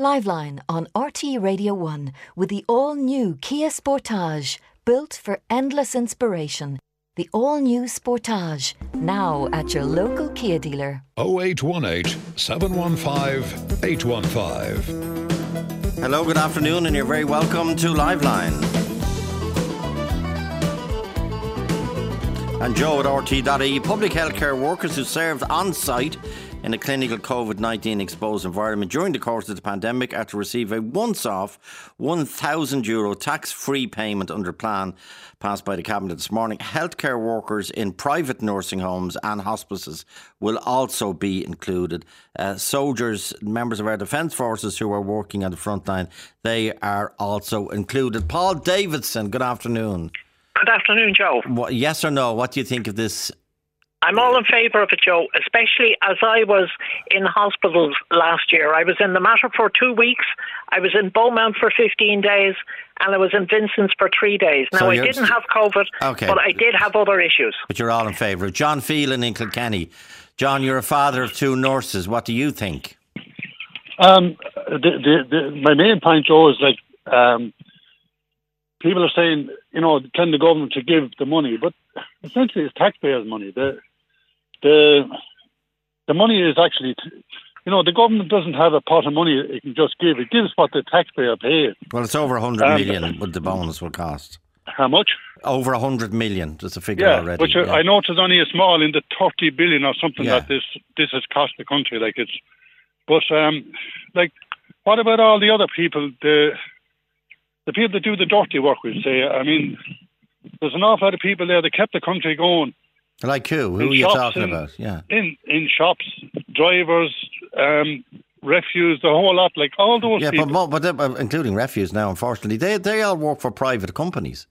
Liveline on RTE Radio 1 with the all new Kia Sportage, built for endless inspiration. The all new Sportage, now at your local Kia dealer. 0818 715 815. Hello, good afternoon, and you're very welcome to Liveline. And Joe at RTE.ie, public healthcare workers who served on site in a clinical COVID 19 exposed environment during the course of the pandemic are to receive a once off €1,000 Euro tax free payment under plan passed by the Cabinet this morning. Healthcare workers in private nursing homes and hospices will also be included. Uh, soldiers, members of our defence forces who are working on the front line, they are also included. Paul Davidson, good afternoon. Good afternoon, Joe. What, yes or no? What do you think of this I'm all in favour of it, Joe, especially as I was in hospitals last year. I was in the Mater for two weeks, I was in Beaumont for 15 days, and I was in Vincent's for three days. Now, so I didn't have COVID, okay. but I did have other issues. But you're all in favour. John Phelan in Kilkenny. John, you're a father of two nurses. What do you think? Um, the, the, the, my main point, Joe, is like um, people are saying, you know, can the government to give the money, but essentially it's taxpayers' money. The the the money is actually, you know, the government doesn't have a pot of money it can just give. It gives what the taxpayer pays. Well, it's over 100 um, million what the bonus will cost. How much? Over 100 million. There's a figure yeah, already. Which yeah. I know it's only a small in the 30 billion or something yeah. that this this has cost the country. Like it's, but um, like, what about all the other people? The the people that do the dirty work, we say. I mean, there's an awful lot of people there that kept the country going like who? Who are you talking about? Yeah. In in shops, drivers, um, refuse, the whole lot, like all those. Yeah, people. but, but including refuse now, unfortunately, they they all work for private companies.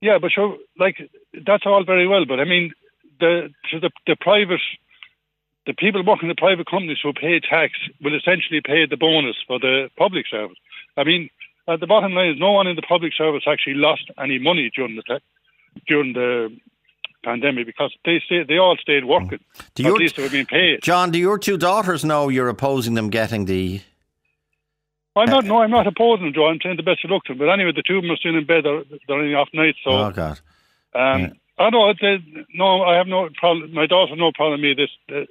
Yeah, but sure, like that's all very well, but I mean, the the the private, the people working in the private companies who pay tax will essentially pay the bonus for the public service. I mean, at the bottom line is no one in the public service actually lost any money during the during the pandemic because they stay, they all stayed working. Do At least they were being paid. John, do your two daughters know you're opposing them getting the? I'm not. No, I'm not opposing them, Joe. I'm saying the best of luck to them. But anyway, the two of them are still in bed. They're, they're in the off night. So. Oh God. Um, yeah. I know. No, I have no problem. My daughter no problem with me. This. Uh,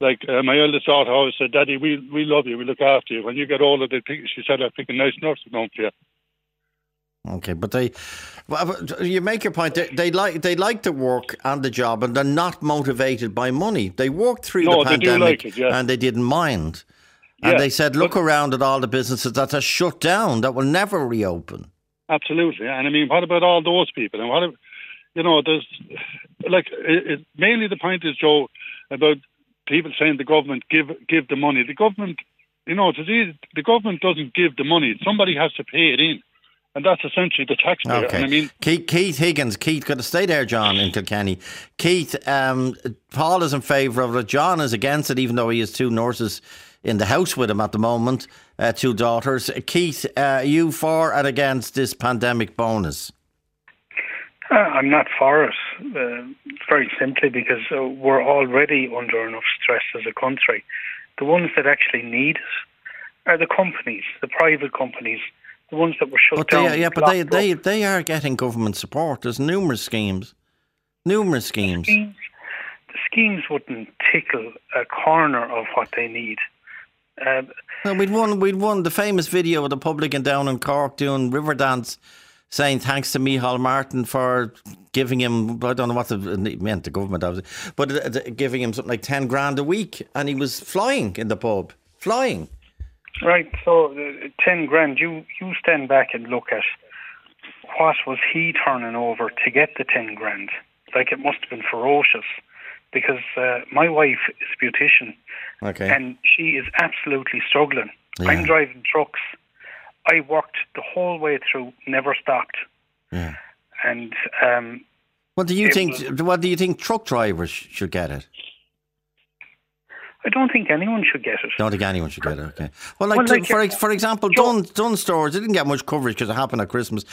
like uh, my eldest daughter always said, "Daddy, we we love you. We look after you. When you get older, they pick." She said, "I pick a nice nursing home for you." Okay, but they, you make your point. They, they, like they like to work and the job, and they're not motivated by money. They worked through no, the pandemic, like it, yeah. and they didn't mind. And yeah, they said, look around at all the businesses that are shut down that will never reopen. Absolutely, and I mean, what about all those people? And what, you know, there's like it, it, mainly the point is Joe about people saying the government give give the money. The government, you know, the government doesn't give the money. Somebody has to pay it in and that's essentially the taxpayer. Okay. And I mean, Keith, Keith Higgins, Keith, got to stay there, John, in Kilkenny. Keith, um, Paul is in favour of it. John is against it, even though he has two nurses in the house with him at the moment, uh, two daughters. Keith, uh, you for and against this pandemic bonus? Uh, I'm not for it, uh, very simply because uh, we're already under enough stress as a country. The ones that actually need it are the companies, the private companies the ones that were shut but down. They, yeah, but they, they, they are getting government support. There's numerous schemes. Numerous schemes. The schemes, the schemes wouldn't tickle a corner of what they need. Uh, we'd won. We'd won the famous video of the publican down in Cork doing Riverdance, saying thanks to Micheál Martin for giving him. I don't know what the, meant the government, obviously, but uh, giving him something like ten grand a week, and he was flying in the pub, flying. Right. So, uh, ten grand. You you stand back and look at what was he turning over to get the ten grand. Like it must have been ferocious, because uh, my wife is a beautician, okay, and she is absolutely struggling. Yeah. I'm driving trucks. I worked the whole way through, never stopped. Yeah. And um, what do you think? Was, what do you think truck drivers should get it? I don't think anyone should get it. Don't think anyone should get it. Okay. Well, like, well, like for uh, for example, Dunnes Dunnes Stores. Didn't get much coverage because it happened at Christmas.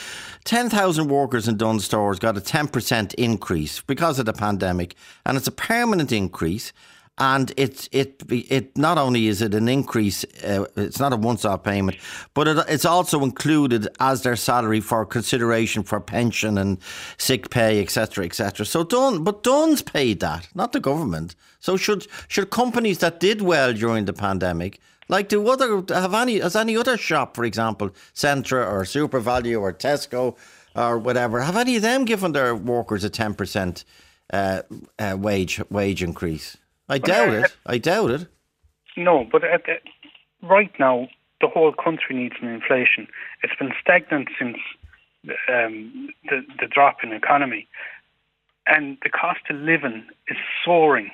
Ten thousand workers in Dunnes Stores got a ten percent increase because of the pandemic, and it's a permanent increase. And it it it not only is it an increase, uh, it's not a once-off payment, but it, it's also included as their salary for consideration for pension and sick pay, etc., etc. So Dunnes, but Dunnes paid that, not the government. So should should companies that did well during the pandemic, like do other have any has any other shop, for example, Centra or SuperValu or Tesco or whatever, have any of them given their workers a ten percent uh, uh, wage wage increase? I doubt it. I doubt it. No, but at the, right now, the whole country needs an inflation. It's been stagnant since um, the, the drop in economy. And the cost of living is soaring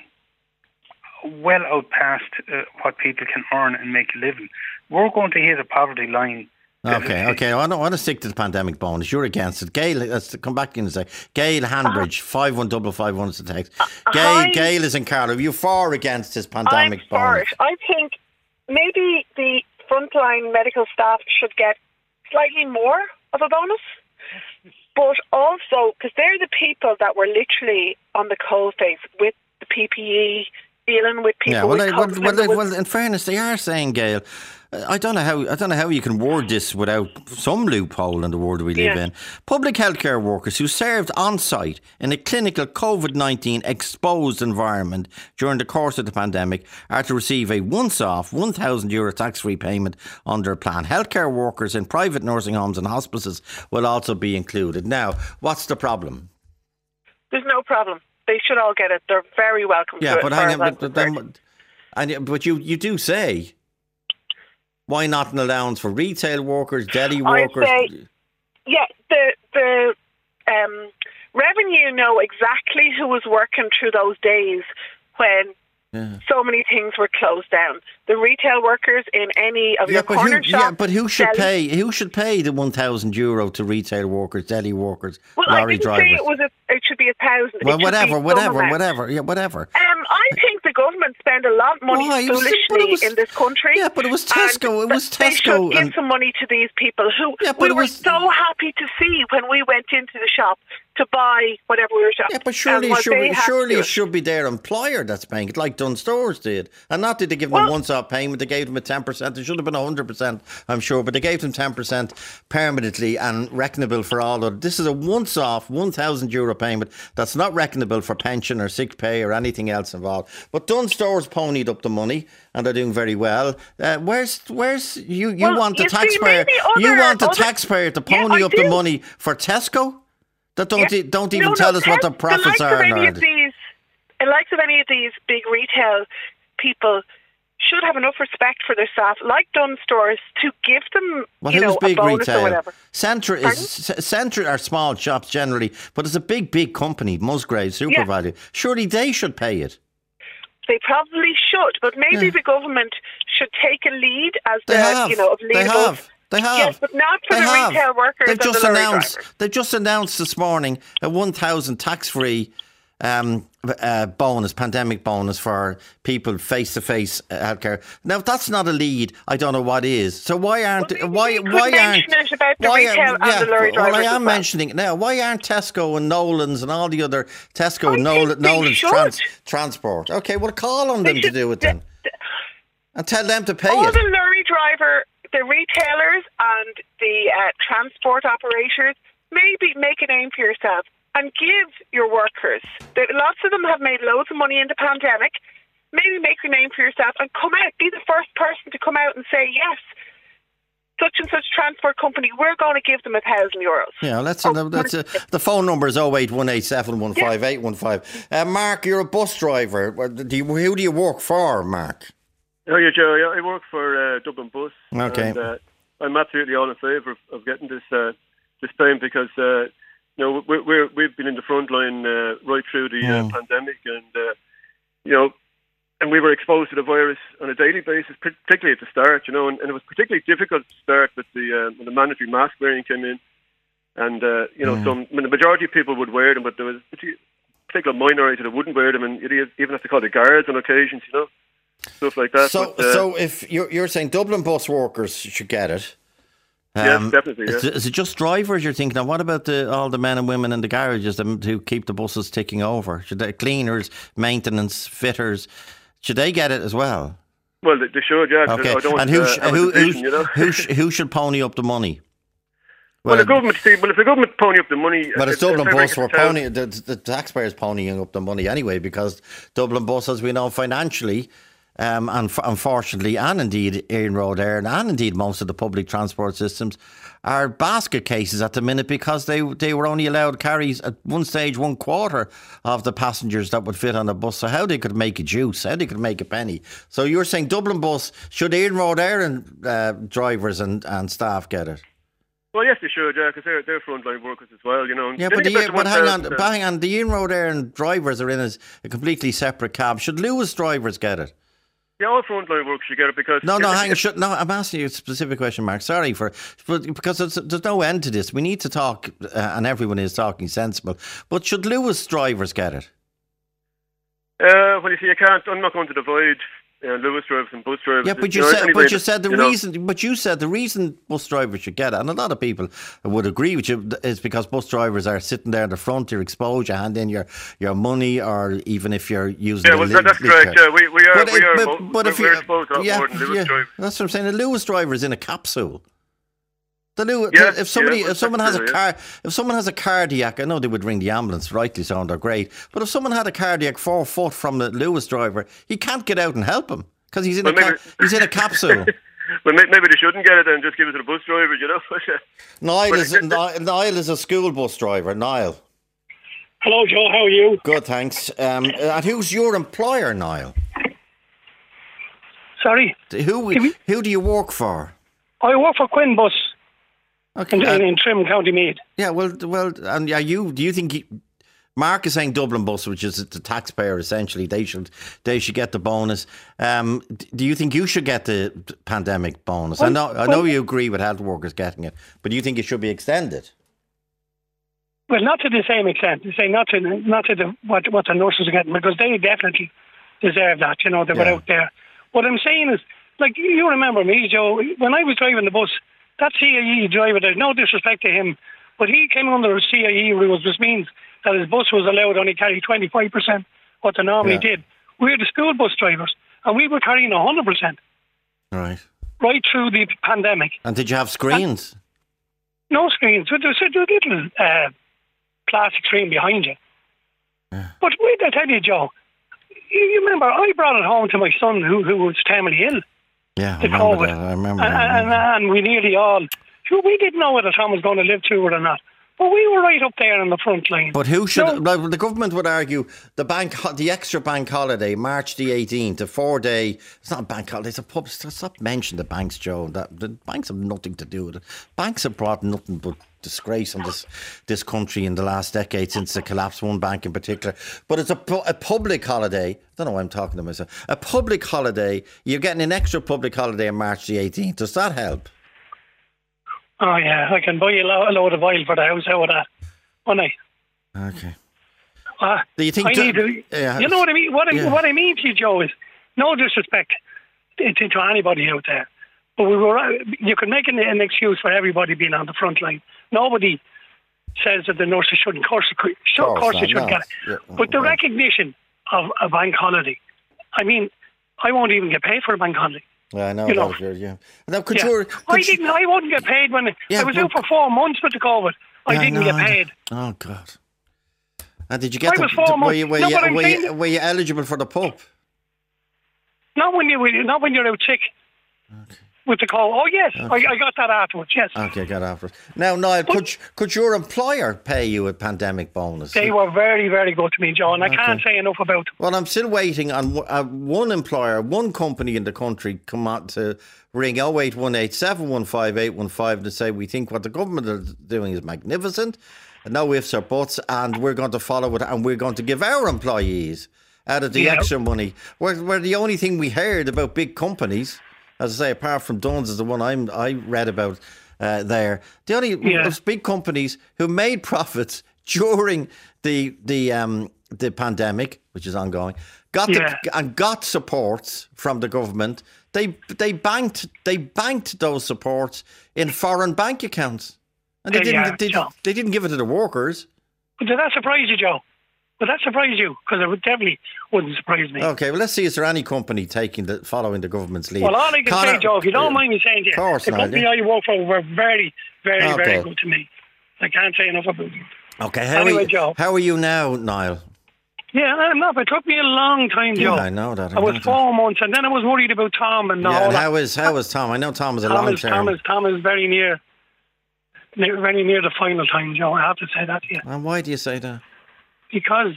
well out past uh, what people can earn and make a living. We're going to hit a poverty line Okay, okay. I don't want to stick to the pandemic bonus. You're against it. Gail, let's come back in a sec. Gail Hanbridge, five one double five one is the text. Uh, Gail, Gail is in Carlow. Are you for or against this pandemic I'm bonus? I think maybe the frontline medical staff should get slightly more of a bonus, but also because they're the people that were literally on the coal face with the PPE, dealing with people. Yeah, well, with I, well, well, well, in fairness, they are saying, Gail, I don't know how I don't know how you can word this without some loophole in the world we live yeah. in. Public healthcare workers who served on site in a clinical COVID nineteen exposed environment during the course of the pandemic are to receive a once off one thousand euro tax free payment under a plan. Healthcare workers in private nursing homes and hospices will also be included. Now, what's the problem? There's no problem. They should all get it. They're very welcome. Yeah, but I but, but, and, but you you do say why not an allowance for retail workers, deli workers? Say, yeah, the the um, revenue know exactly who was working through those days when yeah. So many things were closed down. The retail workers in any of yeah, your corner who, shops. Yeah, but who should pay? Who should pay the one thousand euro to retail workers, deli workers, well, lorry I didn't drivers? Say it was a, It should be a thousand. Well, whatever, whatever, whatever. Yeah, whatever. Um, I think the government spend a lot of money Why? foolishly was, in this country. Yeah, but it was Tesco. It was Tesco. They should give some money to these people who yeah, we were was, so happy to see when we went into the shop to buy whatever we were shopping. Yeah, but surely, it should, be, surely it should be their employer that's paying it, like Dunnes Stores did. And not did they give them well, a once-off payment, they gave them a 10%. It should have been 100%, I'm sure, but they gave them 10% permanently and reckonable for all of This is a once-off 1,000 euro payment that's not reckonable for pension or sick pay or anything else involved. But Dunnes Stores ponied up the money and they're doing very well. Uh, where's where's you? You well, want the you taxpayer? See, other, you want the other, taxpayer to pony yeah, up do. the money for Tesco? That don't yeah. e- don't even no, tell no, us what the profits the are. Of any in of these, the likes of any of these big retail people should have enough respect for their staff, like Dunnes Stores, to give them well, you know, big a bonus retail? or whatever. Centra is Centra are small shops generally, but it's a big, big company, Musgrave, Super Yeah. Value. Surely they should pay it. They probably should, but maybe Yeah. the government should take a lead as They the have. you know of leadable-. They have. Yes, but not for They the have. retail workers They've just the announced. drivers. They've just announced this morning a one thousand tax free. Um, uh, bonus, pandemic bonus for people face to face healthcare. Now, if that's not a lead, I don't know what is. So why aren't Well, why why aren't it about the why yeah, Well, I am well. mentioning it now. Why aren't Tesco and Nolan's and all the other Tesco I and Nolan, Nolan's trans, transport? Okay, well, call on They them to do it the- then, and tell them to pay All it. the lorry driver, the retailers, and the uh, transport operators maybe make a name for yourself and give your workers. That lots of them have made loads of money in the pandemic. Maybe make a name for yourself and come out. Be the first person to come out and say yes. Such and such transport company, we're going to give them a thousand euros. Yeah, that's Oh, a, that's a, the phone number is 08187158815. Uh, Mark, you're a bus driver. Do you, who do you work for, Mark? Oh, yeah, Joe. I work for uh, Dublin Bus. Okay. And, uh, I'm absolutely all in favour of, of getting this uh, this time because uh, you know we're, we're we've been in the front line uh, right through the uh, pandemic, and uh, you know, and we were exposed to the virus on a daily basis, particularly at the start. You know, and, and it was particularly difficult to start with the when the mandatory mask wearing came in, and uh, you know, Mm. some I mean, the majority of people would wear them, but there was particular minority that wouldn't wear them, and you'd even have to call the guards on occasions. You know. Stuff like that. So, but, uh, so if you're, you're saying Dublin bus workers should get it. Yes, definitely, Is, yeah. it- is it just drivers you're thinking of? What about the, all the men and women in the garages them, who keep the buses ticking over? Should they, cleaners, maintenance, fitters, Should they get it as well? Well, they, they should, yeah. 'cause Okay. I don't And who, uh, sh- have a who, division, who, you know. who, sh- who should pony up the money? well, the government, see, well, if the government pony up the money, But it's if- if Dublin Bus make were it pony, the, the taxpayers ponying up the money anyway because Dublin Bus, as we know, financially, um, and f- unfortunately, and indeed Iarnród Éireann, and indeed most of the public transport systems are basket cases at the minute because they they were only allowed carries at one stage one quarter of the passengers that would fit on a bus. So how they could make a juice, how they could make a penny. So you're saying Dublin Bus should Iarnród Éireann uh, drivers and, and staff get it? Well, yes, they should, yeah, because they're, they're frontline workers as well, you know. Yeah, but, the, but hang on, uh, but hang on. The Iarnród Éireann drivers are in as a completely separate cab. Should Luas drivers get it? Yeah, all workers should get it because. No, no, hang on. Should, no, I'm asking you a specific question, Mark. Sorry for, but because there's, there's no end to this. We need to talk, uh, and everyone is talking sensible. But should Luas drivers get it? Uh, well, you see, you can't. I'm not going to divide uh, Luas drivers and bus drivers. Yeah, but you know, said, but you said the you know. reason, but you said the reason bus drivers should get it, and a lot of people would agree with you, is because bus drivers are sitting there at the front, you're exposed, you hand in your, your money, or even if you're using. Yeah, well, li- that, that's correct. Yeah, we, we are. But, we are. but, but if we're you, exposed yeah, more than Luas yeah, drivers. that's what I'm saying. The Luas driver is in a capsule. The Luas, Yeah, if somebody, yeah, if someone has that's a true, yeah. car, if someone has a cardiac, I know they would ring the ambulance, rightly so, and they're great. But if someone had a cardiac four foot from the Luas driver, he can't get out and help him because he's in Well, a car, maybe- he's in a capsule. Well, maybe they shouldn't get it and just give it to the bus driver, you know. Niall is it- Niall, Niall is a school bus driver. Niall, Hello, Joe. How are you? good, thanks. Um, and who's your employer, Niall? Sorry, Who who do you work for? I work for Quinn Bus Okay. in, uh, in, Trim, County Meath. Yeah, well, well, and are you? Do you think he, Mark is saying Dublin Bus, which is the taxpayer essentially, they should they should get the bonus. Um, do you think you should get the pandemic bonus? I know, I know you agree with health workers getting it, but do you think it should be extended? Well, not to the same extent. They say not to not to the what what the nurses are getting because they definitely deserve that. You know, they were Yeah. out there. What I'm saying is, like you remember me, Joe, when I was driving the bus, that CIE driver. There's no disrespect to him, but he came under CIE rules, which means that his bus was allowed to only carry 25 percent what they normally Yeah. did. We're the school bus drivers, and we were carrying 100 percent Right. right through the pandemic. And did you have screens? no screens. But There's a little uh, plastic screen behind you. But wait, I tell you, Joe. You, you remember I brought it home to my son who who was terminally ill, Yeah, I remember COVID, that. I remember and, and, and we nearly all. Sure, we didn't know whether Tom was going to live through it or not, but we were right up there in the front line. But who should? No. The government would argue the bank, the extra bank holiday, March the eighteenth, a four day. It's not a bank holiday. It's a pub. Stop mentioning the banks, Joe. That the banks have nothing to do with it. Banks have brought nothing but disgrace on this this country in the last decade since the collapse. One bank in particular, but it's a a public holiday. I don't know why I'm talking to myself. A public holiday. You're getting an extra public holiday on March the eighteenth. Does that help? Oh er er. yeah, er I can buy you a lo- a load of oil for the house out of that, won't I? Okay. Uh, Do you think I need to, yeah, you know what I mean? What I, yeah. what I mean to you, Joe, is no disrespect to, to, anybody out there, but we were. You can make an, an excuse for everybody being on the front line. Nobody says that the nurses shouldn't. Of course, of course, they not, should no. get it. Yeah, But the recognition of a bank holiday, I mean, I won't even get paid for a bank holiday. Yeah, I know. You know. that, yeah. Now, could Yeah. you? I could you- didn't. I wouldn't get paid when Yeah, I was but- out for four months with the COVID. I Yeah, didn't know, get paid. Oh God! And did you get I the? was four were you, were, months- you, no, but I'm were, saying you, were you eligible for the pup? Not when you not when you're out sick. With the call. Oh yes, I, I got that afterwards. Yes. Okay, got afterwards. Now, Niall, could could your employer pay you a pandemic bonus? They were very, very good to me, John. I can't say enough about them. Well, I'm still waiting on uh, one employer, one company in the country come out to ring 0818 715 815 to say we think what the government is doing is magnificent, and no ifs or buts, and we're going to follow it, and we're going to give our employees out of the Yeah. extra money. We're, we're the only thing we heard about big companies, as I say, apart from Dunnes is the one I'm, I read about uh, there. The only Yeah. those big companies who made profits during the the um, the pandemic, which is ongoing, got Yeah. the, and got supports from the government. They they banked they banked those supports in foreign bank accounts, and they Yeah, didn't yeah, they, they didn't give it to the workers. Did that surprise you, Joe? Would that surprise you? Because it would definitely wouldn't surprise me. Okay, well, let's see. Is there any company taking the following the government's lead? Well, all I can Conor- say, Joe, if you don't mind me saying to you, course the not, company yeah. I work for were very, very, Okay. very good to me. I can't say enough about them. Okay, how Anyway, are you, Joe. How are you now, Niall? Yeah, I'm not. It took me a long time, Yeah, Joe. I know that. I I was that. four months, and then I was worried about Tom and Yeah, all and that. how is how is Tom? I know Tom is a Tom long is, term. Tom is Tom is very near, near, very near the final time, Joe. I have to say that to you And why do you say that? Because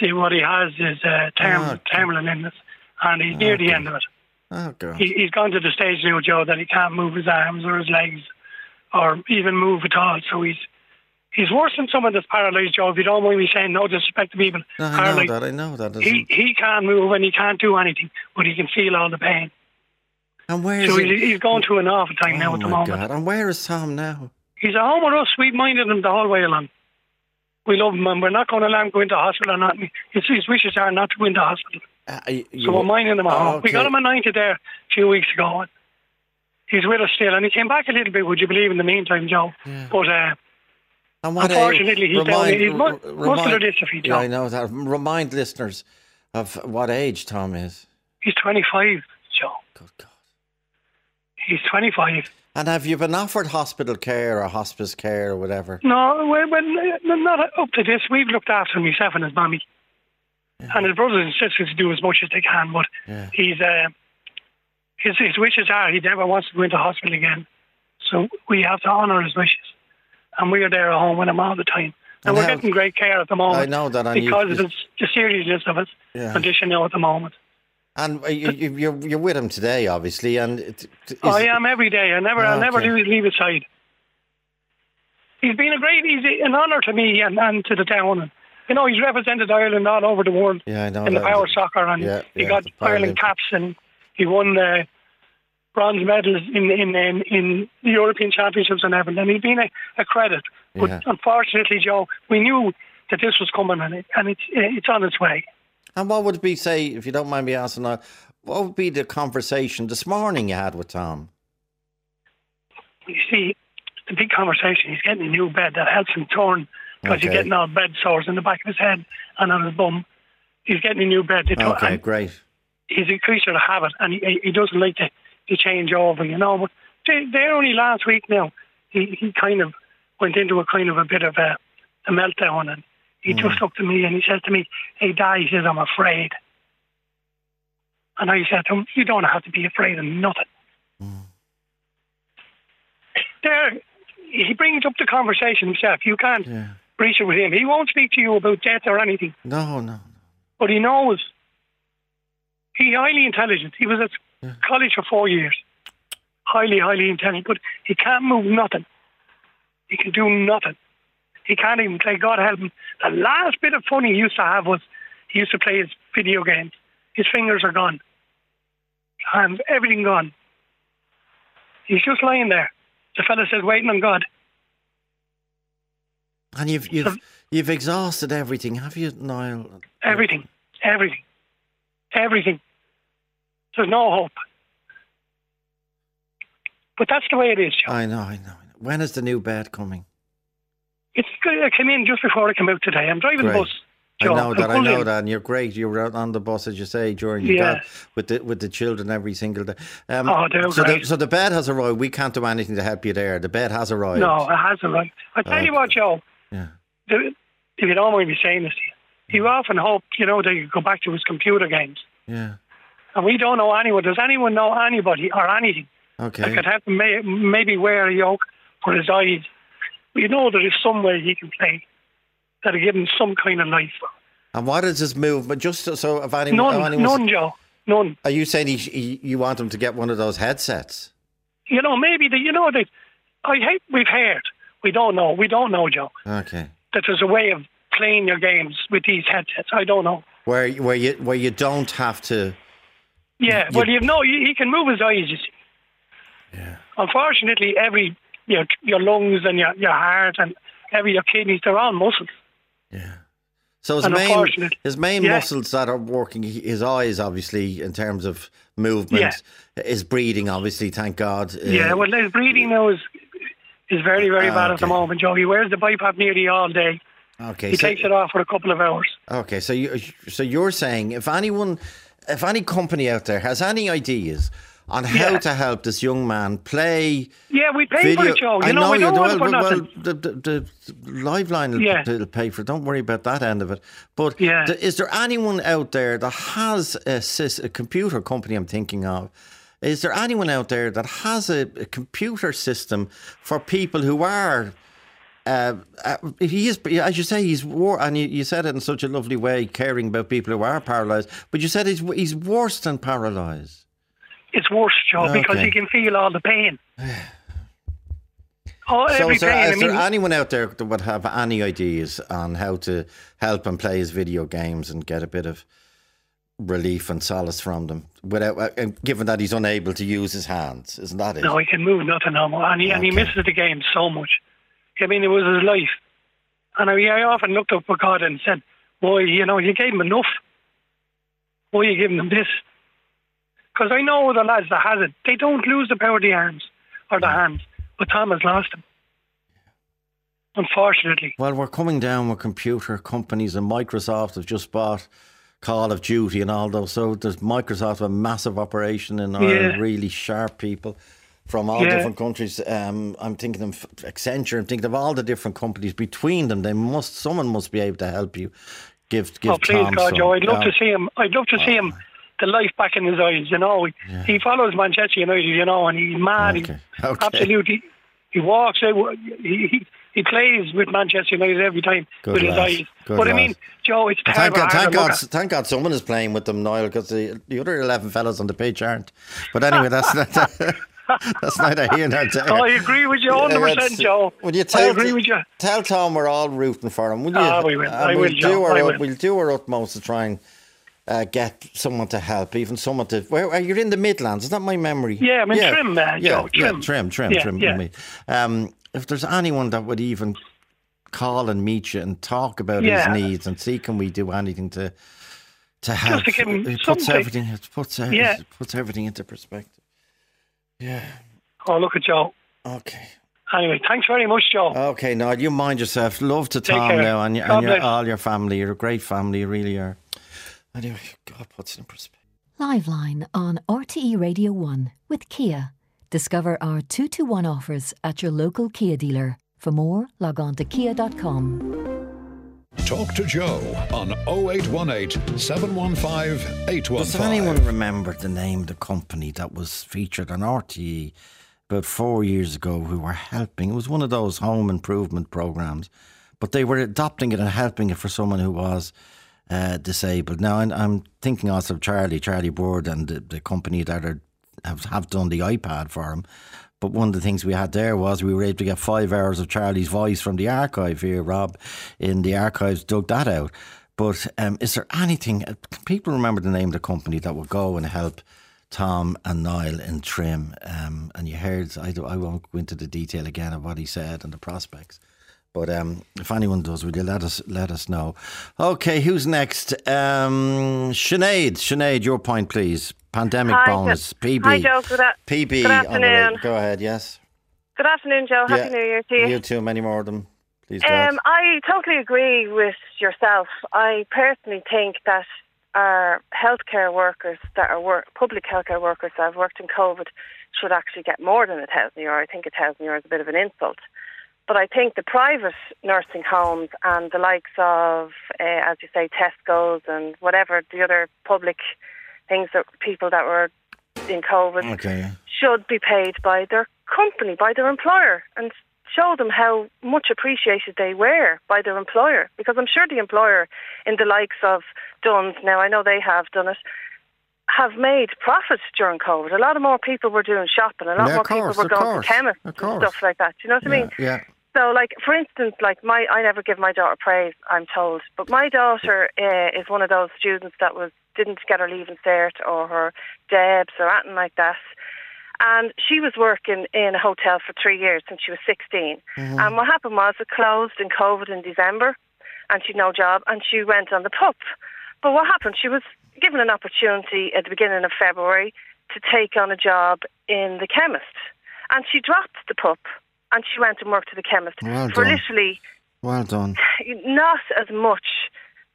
see what he has is uh, term, Oh, terminal illness, and he's near the end of it. Oh God. He, he's gone to the stage now, Joe, that he can't move his arms or his legs, or even move at all. So he's he's worse than someone that's paralysed, Joe. If you don't mind me saying, no disrespect to people No, I know that. I know that. He he can't move and he can't do anything, but he can feel all the pain. and where is So he? he's, he's going through an awful time now oh at the my moment. God! And where is Tom now? He's at home with us. We've minded him the whole way along. We love him and we're not going to let him go into hospital or nothing. His, his wishes are not to go into hospital. Uh, you- So we're minding him Oh, home. We got him 90 there a few weeks ago. And he's with us still. And he came back a little bit, would you believe, in the meantime, Joe. Yeah. But uh, And what Unfortunately, he's down- he's mu- muscular dystrophy, Yeah, I know that. Remind listeners of what age Tom is. he's 25, Joe. Good God. He's 25. And have you been offered hospital care or hospice care or whatever? No, well, uh, not up to this. We've looked after him, himself and his mommy. And his brothers and sisters do as much as they can, but Yeah. he's uh, his his wishes are he never wants to go into hospital again. So we have to honour his wishes, and we are there at home with him all the time. And, And we're how- getting great care at the moment. I know that, you- because of the, the seriousness of his Yeah. condition now at the moment. And uh, you, you, you're, you're with him today, obviously. And it, it- is, I am every day. I never, I never Okay. leave, leave his side. He's been a great, he's an honour to me and, and to the town. And, you know, he's represented Ireland all over the world Yeah, I know in the power soccer, and Yeah, he yeah, got Ireland caps, and he won uh, bronze medals in in, in in the European Championships and everything. And he's been a, a credit. But Yeah. unfortunately, Joe, we knew that this was coming, and it, and it's it's on its way. And what would be, say, if you don't mind me asking that, what would be the conversation this morning you had with Tom? you see the big conversation. He's getting a new bed that helps him turn because he's Okay. getting all bed sores in the back of his head and on his bum. He's getting a new bed. To Okay, great. he's a creature of habit, and he, he doesn't like to, to change over, you know. But they, they're only last week now. He he kind of went into a kind of a bit of a, a meltdown, and he Hmm. just looked at me and he said to me, "Hey, Dad," he says, "I'm afraid." And I said to him, "You don't have to be afraid of nothing." There, he brings up the conversation himself. You can't Yeah. breach it with him. He won't speak to you about death or anything, No, no. but he knows. He's highly intelligent. He was at college for four years. Highly, highly intelligent, but he can't move nothing. He can do nothing. He can't even play. God help him. The last bit of fun he used to have was he used to play his video games. His fingers are gone. Hands, everything gone. He's just lying there. The fella says, waiting on God. And you've you've you've exhausted everything, have you, Niall? Everything. Everything. Everything. There's no hope. But that's the way it is, know, I know. I know. When is the new bed coming? It's good. I came in just before I came out today. I'm driving the bus. I know I'm that. I know in. that. And you're great. You were out on the bus, as you say, during you Yeah. with the with the children every single day. Um, Oh, they're so the great. so the bed has arrived. We can't do anything to help you there. The bed has arrived. No, it hasn't. Right. I tell you what, Joe. Yeah. the- If you don't mind me saying this to you, he often hoped, you know, that he could go back to his computer games. Yeah. And we don't know anyone. Does anyone know anybody or anything that Okay. could help him may, maybe wear a yoke for his eyes? We know there is some way he can play that'll give him some kind of life. And what is his But Just so, if anyone, None, if anyone's- none, Joe. None. Are you saying he, he, you want him to get one of those headsets? You know, maybe the, you know that I hate. We've heard. We don't know. We don't know, Joe. Okay. That there's a way of playing your games with these headsets. I don't know. Where where you where you don't have to. Yeah, You- well, you know, he he can move his eyes. You see. Yeah. Unfortunately, every your your lungs and your your heart and every your kidneys, they're all muscles. Yeah. So his And main his main Yeah. muscles that are working, his eyes obviously in terms of movement, his breathing obviously. Thank God. Uh, yeah, well, his breathing now is is very very Ah, bad at the moment, Joe. He wears the BiPAP nearly all day. Okay, he so- takes it off for a couple of hours. Okay, so you so you're saying if anyone, if any company out there has any ideas on how Yeah. to help this young man play Yeah, we pay for video, it, Joe. You I know, know we don't do. want Well, well, the, the, the Liveline will, Yeah. will pay for it. Don't worry about that end of it. But Yeah. th- is there anyone out there that has a, a computer company? I'm thinking of. Is there anyone out there that has a, a computer system for people who are uh, uh, he is, as you say, he's war, and you, you said it in such a lovely way, caring about people who are paralysed. But you said he's he's worse than paralysed. It's worse, Joe, because Okay. he can feel all the pain. Oh, So, every is there, pain. I is there anyone out there that would have any ideas on how to help him play his video games and get a bit of relief and solace from them, without, uh, and given that he's unable to use his hands? Isn't that it? no, he can move nothing no more, and he, and he misses the game so much. I mean, it was his life, and I, I often looked up God and said, "Boy, you know, you gave him enough. Why are you giving him this?" Because I know the lads that has it, they don't lose the power of the arms or the hands, but Tom has lost them. Unfortunately, Well, we're coming down with computer companies, and Microsoft have just bought Call of Duty and all those. So there's Microsoft a massive operation in Ireland, Yeah. really sharp people from all Yeah. different countries. Um, I'm thinking of Accenture. I'm thinking of all the different companies between them. They must, someone must be able to help you. Give, give oh please Tom God, some. Joe, I'd love Yeah. to see him. I'd love to see him. The life back in his eyes, you know. He, he follows Manchester United, you know, and he's mad. Okay, okay. Absolutely, he walks. out, He, he he plays with Manchester United every time Good with his lad, eyes. good but I mean, Joe, it's Thank terrible. God, thank to look God, thank God, someone is playing with them, Niall, because the the other eleven fellas on the pitch aren't. But anyway, that's not that's neither here nor there. Oh, I agree with you 100%, That's- Joe. Would you I tell agree with you. Tell Tom we're all rooting for him, will you? Ah, we will. I we'll will, do Joe. our I will. we'll do our utmost to try and uh, get someone to help, even someone to. Where are you in the Midlands? Is that my memory? Yeah, I'm in Trim, uh, yeah, Joe, yeah, Trim. trim, trim, Yeah, trim. yeah. Um, if there's anyone that would even call and meet you and talk about Yeah. his needs and see can we do anything to to help, to give it puts something. everything it puts everything, Yeah. puts everything into perspective. Yeah. Oh, look at Joe. Okay. Anyway, thanks very much, Joe. Okay, now you mind yourself. Love to Take Tom care. now and, and your, all your family. You're a great family, you really are. Anyway, God puts it in perspective. Liveline on RTE Radio 1 with Kia. Discover our 2 to 1 offers at your local Kia dealer. For more, log on to kia.com. Talk to Joe on 0818 715 815. Does anyone remember the name of the company that was featured on RTE about four years ago who were helping? It was one of those home improvement programs, but they were adopting it and helping it for someone who was uh, disabled. Now, I'm, I'm thinking also of Charlie, Charlie Bird, and the, the company that are, have, have done the iPad for him. But one of the things we had there was we were able to get five hours of Charlie's voice from the archive here. Rob in the archives dug that out. But um, is there anything, uh, can people remember the name of the company that would go and help Tom and Niall in Trim? Um, and you heard, I, I won't go into the detail again of what he said and the prospects. But um, if anyone does, will you let us let us know? Okay, who's next? Um, Sinead, Sinead, your point, please. Pandemic Hi, bonus, Jo- PB. Hi, Joe. Good, a- PB. good on the way. afternoon. Go ahead, yes. Good afternoon, Joe. Happy Yeah, New Year to you. You too, many more of them. Please. Um, I totally agree with yourself. I personally think that our healthcare workers that are work, public healthcare workers that have worked in COVID should actually get more than a thousand euro. I think a thousand euro is a bit of an insult. But I think the private nursing homes and the likes of, uh, as you say, Tesco's and whatever the other public things that people that were in COVID okay. should be paid by their company, by their employer, and show them how much appreciated they were by their employer. Because I'm sure the employer, in the likes of Dunnes, now I know they have done it, have made profits during COVID. A lot of more people were doing shopping. A lot Yeah, more course, people were going course, to chemists and stuff like that. Do You know what I mean? Yeah. So, like for instance, like my, I never give my daughter praise. I'm told, but my daughter uh, is one of those students that was didn't get her leaving cert or her DEBs or anything like that. And she was working in a hotel for three years since she was 16. And what happened was it closed in COVID in December, and she had no job, and she went on the pup. But what happened? She was given an opportunity at the beginning of February to take on a job in the chemist, and she dropped the pup, and she went and worked at the chemist Well for done. literally Well done. Not as much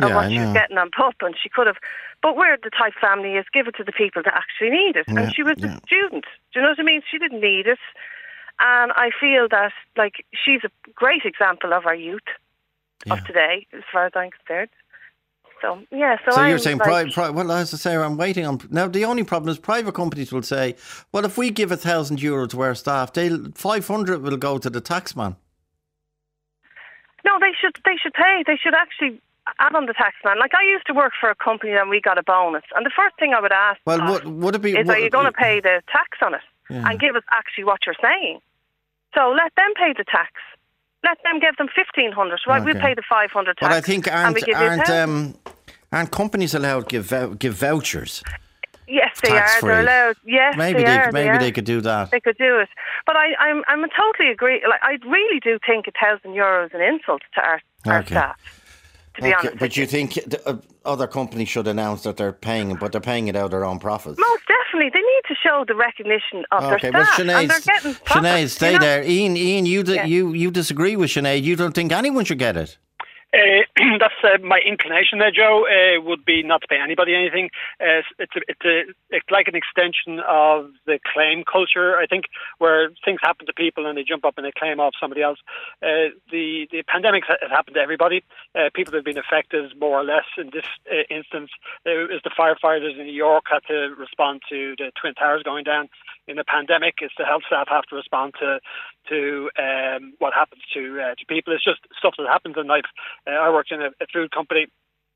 of Yeah, what she was getting on pup, and she could have. But we're the type family is give it to the people that actually need it, Yeah, and she was yeah. a student. Do you know what I mean? She didn't need it, and I feel that like she's a great example of our youth of today, as far as I'm concerned. So yeah, so, So, I'm you're saying, like, pri- pri- well, as I say, I'm waiting on. Now, the only problem is private companies will say, well, if we give a thousand euro to our staff, they'll 500 will go to the taxman. No, they should they should pay. They should actually add on the tax man. Like I used to work for a company and we got a bonus. And the first thing I would ask Well, us would, it be. is would- are you going to pay the tax on it Yeah. and give us actually what you're saying? So let them pay the tax. Let them give them fifteen hundred. Right, we'll pay the five hundred tax. But I think aren't we aren't um, aren't companies allowed to give give vouchers? yes, they are. free? They're allowed. Yes, Maybe they, they, are. could- maybe are. they could do that. They could do it, but I, I'm I'm totally agree. Like I really do think a thousand euros is an insult to our, our staff. To be Okay, honest, but you think the, uh, other companies should announce that they're paying, but they're paying it out of their own profits? most definitely they need to show the recognition of Okay, their staff, and they're Sinead, getting Sinead, stay you know? there. Ian, Ian, you, Yeah. you, you disagree with Sinead. You don't think anyone should get it. Uh, that's uh, my inclination there, Joe. Uh, would be not to pay anybody anything. Uh, it's a, it's a, it's like an extension of the claim culture. I think where things happen to people and they jump up and they claim off somebody else. Uh, the the pandemic has happened to everybody. Uh, people have been affected more or less. In this instance, it was the firefighters in New York had to respond to the twin towers going down. In the pandemic, is the health staff have to respond to to um, what happens to uh, to people. It's just stuff that happens in life. Uh, I worked in a, a food company.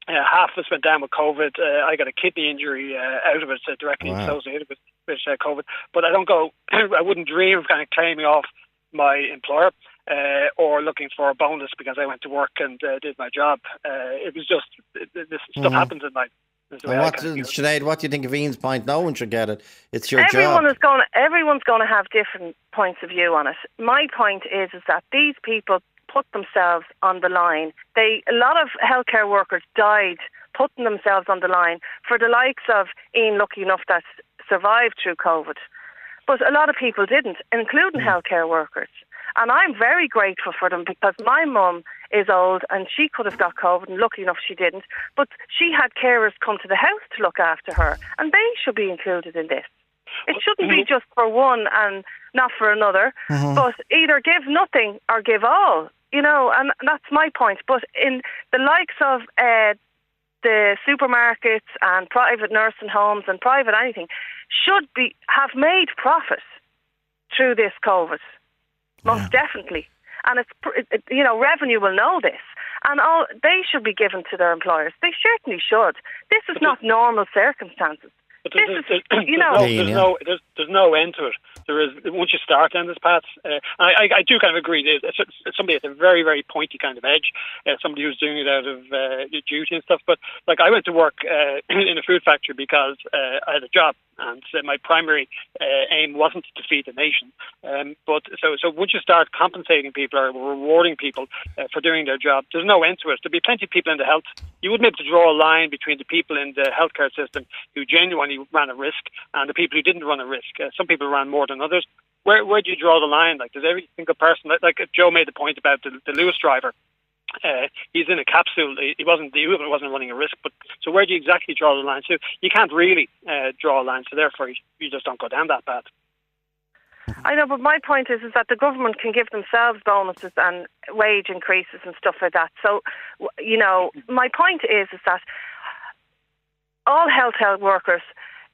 Uh, half of us went down with COVID. Uh, I got a kidney injury uh, out of it, uh, directly Wow. associated with, with uh, COVID. But I don't go. I wouldn't dream of kind of claiming off my employer uh, or looking for a bonus because I went to work and uh, did my job. Uh, it was just it, this stuff Mhm. happens in life. Is the way And I what, kind of view it. Sinead, what do you think of Ian's point? No one should get it. It's your everyone job. is going. Everyone's going to have different points of view on it. My point is, is that these people put themselves on the line. They, a lot of healthcare workers died putting themselves on the line for the likes of Ian, lucky enough that survived through COVID, but a lot of people didn't, including mm. healthcare workers. And I'm very grateful for them because my mum is old and she could have got COVID, and lucky enough she didn't. But she had carers come to the house to look after her, and they should be included in this. It shouldn't be just for one and not for another, Mhm. but either give nothing or give all, you know, and that's my point. But in the likes of uh, the supermarkets and private nursing homes and private anything should be have made profit through this COVID, most definitely. And it's pr- it, it- you know revenue will know this, and all they should be given to their employers. They certainly should. This is not normal circumstances. But there's, This there's, is, there's, you there's know, no, there's no, there's, there's no end to it. There is once you start down this path. Uh, I, I, I do kind of agree. It's, it's, it's somebody at a very, very pointy kind of edge. Uh, somebody who's doing it out of uh, duty and stuff. But like, I went to work uh, in a food factory because uh, I had a job, and uh, my primary uh, aim wasn't to feed the nation. Um, but so, so once you start compensating people or rewarding people uh, for doing their job, there's no end to it. There'll be plenty of people in the health. You wouldn't be able to draw a line between the people in the healthcare system who genuinely ran a risk and the people who didn't run a risk. Uh, some people ran more than others. Where where do you draw the line? Like, does every single person, like, like Joe made the point about the, the Luas driver. Uh, he's in a capsule. He wasn't. the He wasn't running a risk. But so where do you exactly draw the line? So you can't really uh, draw a line. So therefore, you, you just don't go down that path. I know, but my point is, is that the government can give themselves bonuses and wage increases and stuff like that. So, you know, my point is, is that all health health workers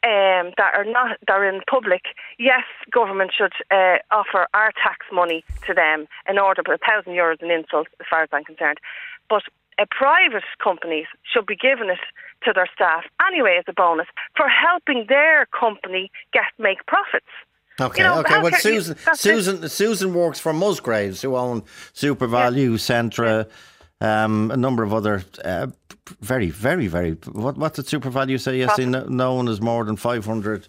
um, that are not that are in public, yes, government should uh, offer our tax money to them in order, but a thousand euros an insult as far as I'm concerned. But uh, private companies should be giving it to their staff anyway as a bonus for helping their company get make profits. Okay, You know, okay. Well, healthcare- Susan, it. Susan, Susan works for Musgraves, who own SuperValu, Centra, um, a number of other uh, very, very, very. What what did SuperValu say yesterday? No, no one is more than five hundred.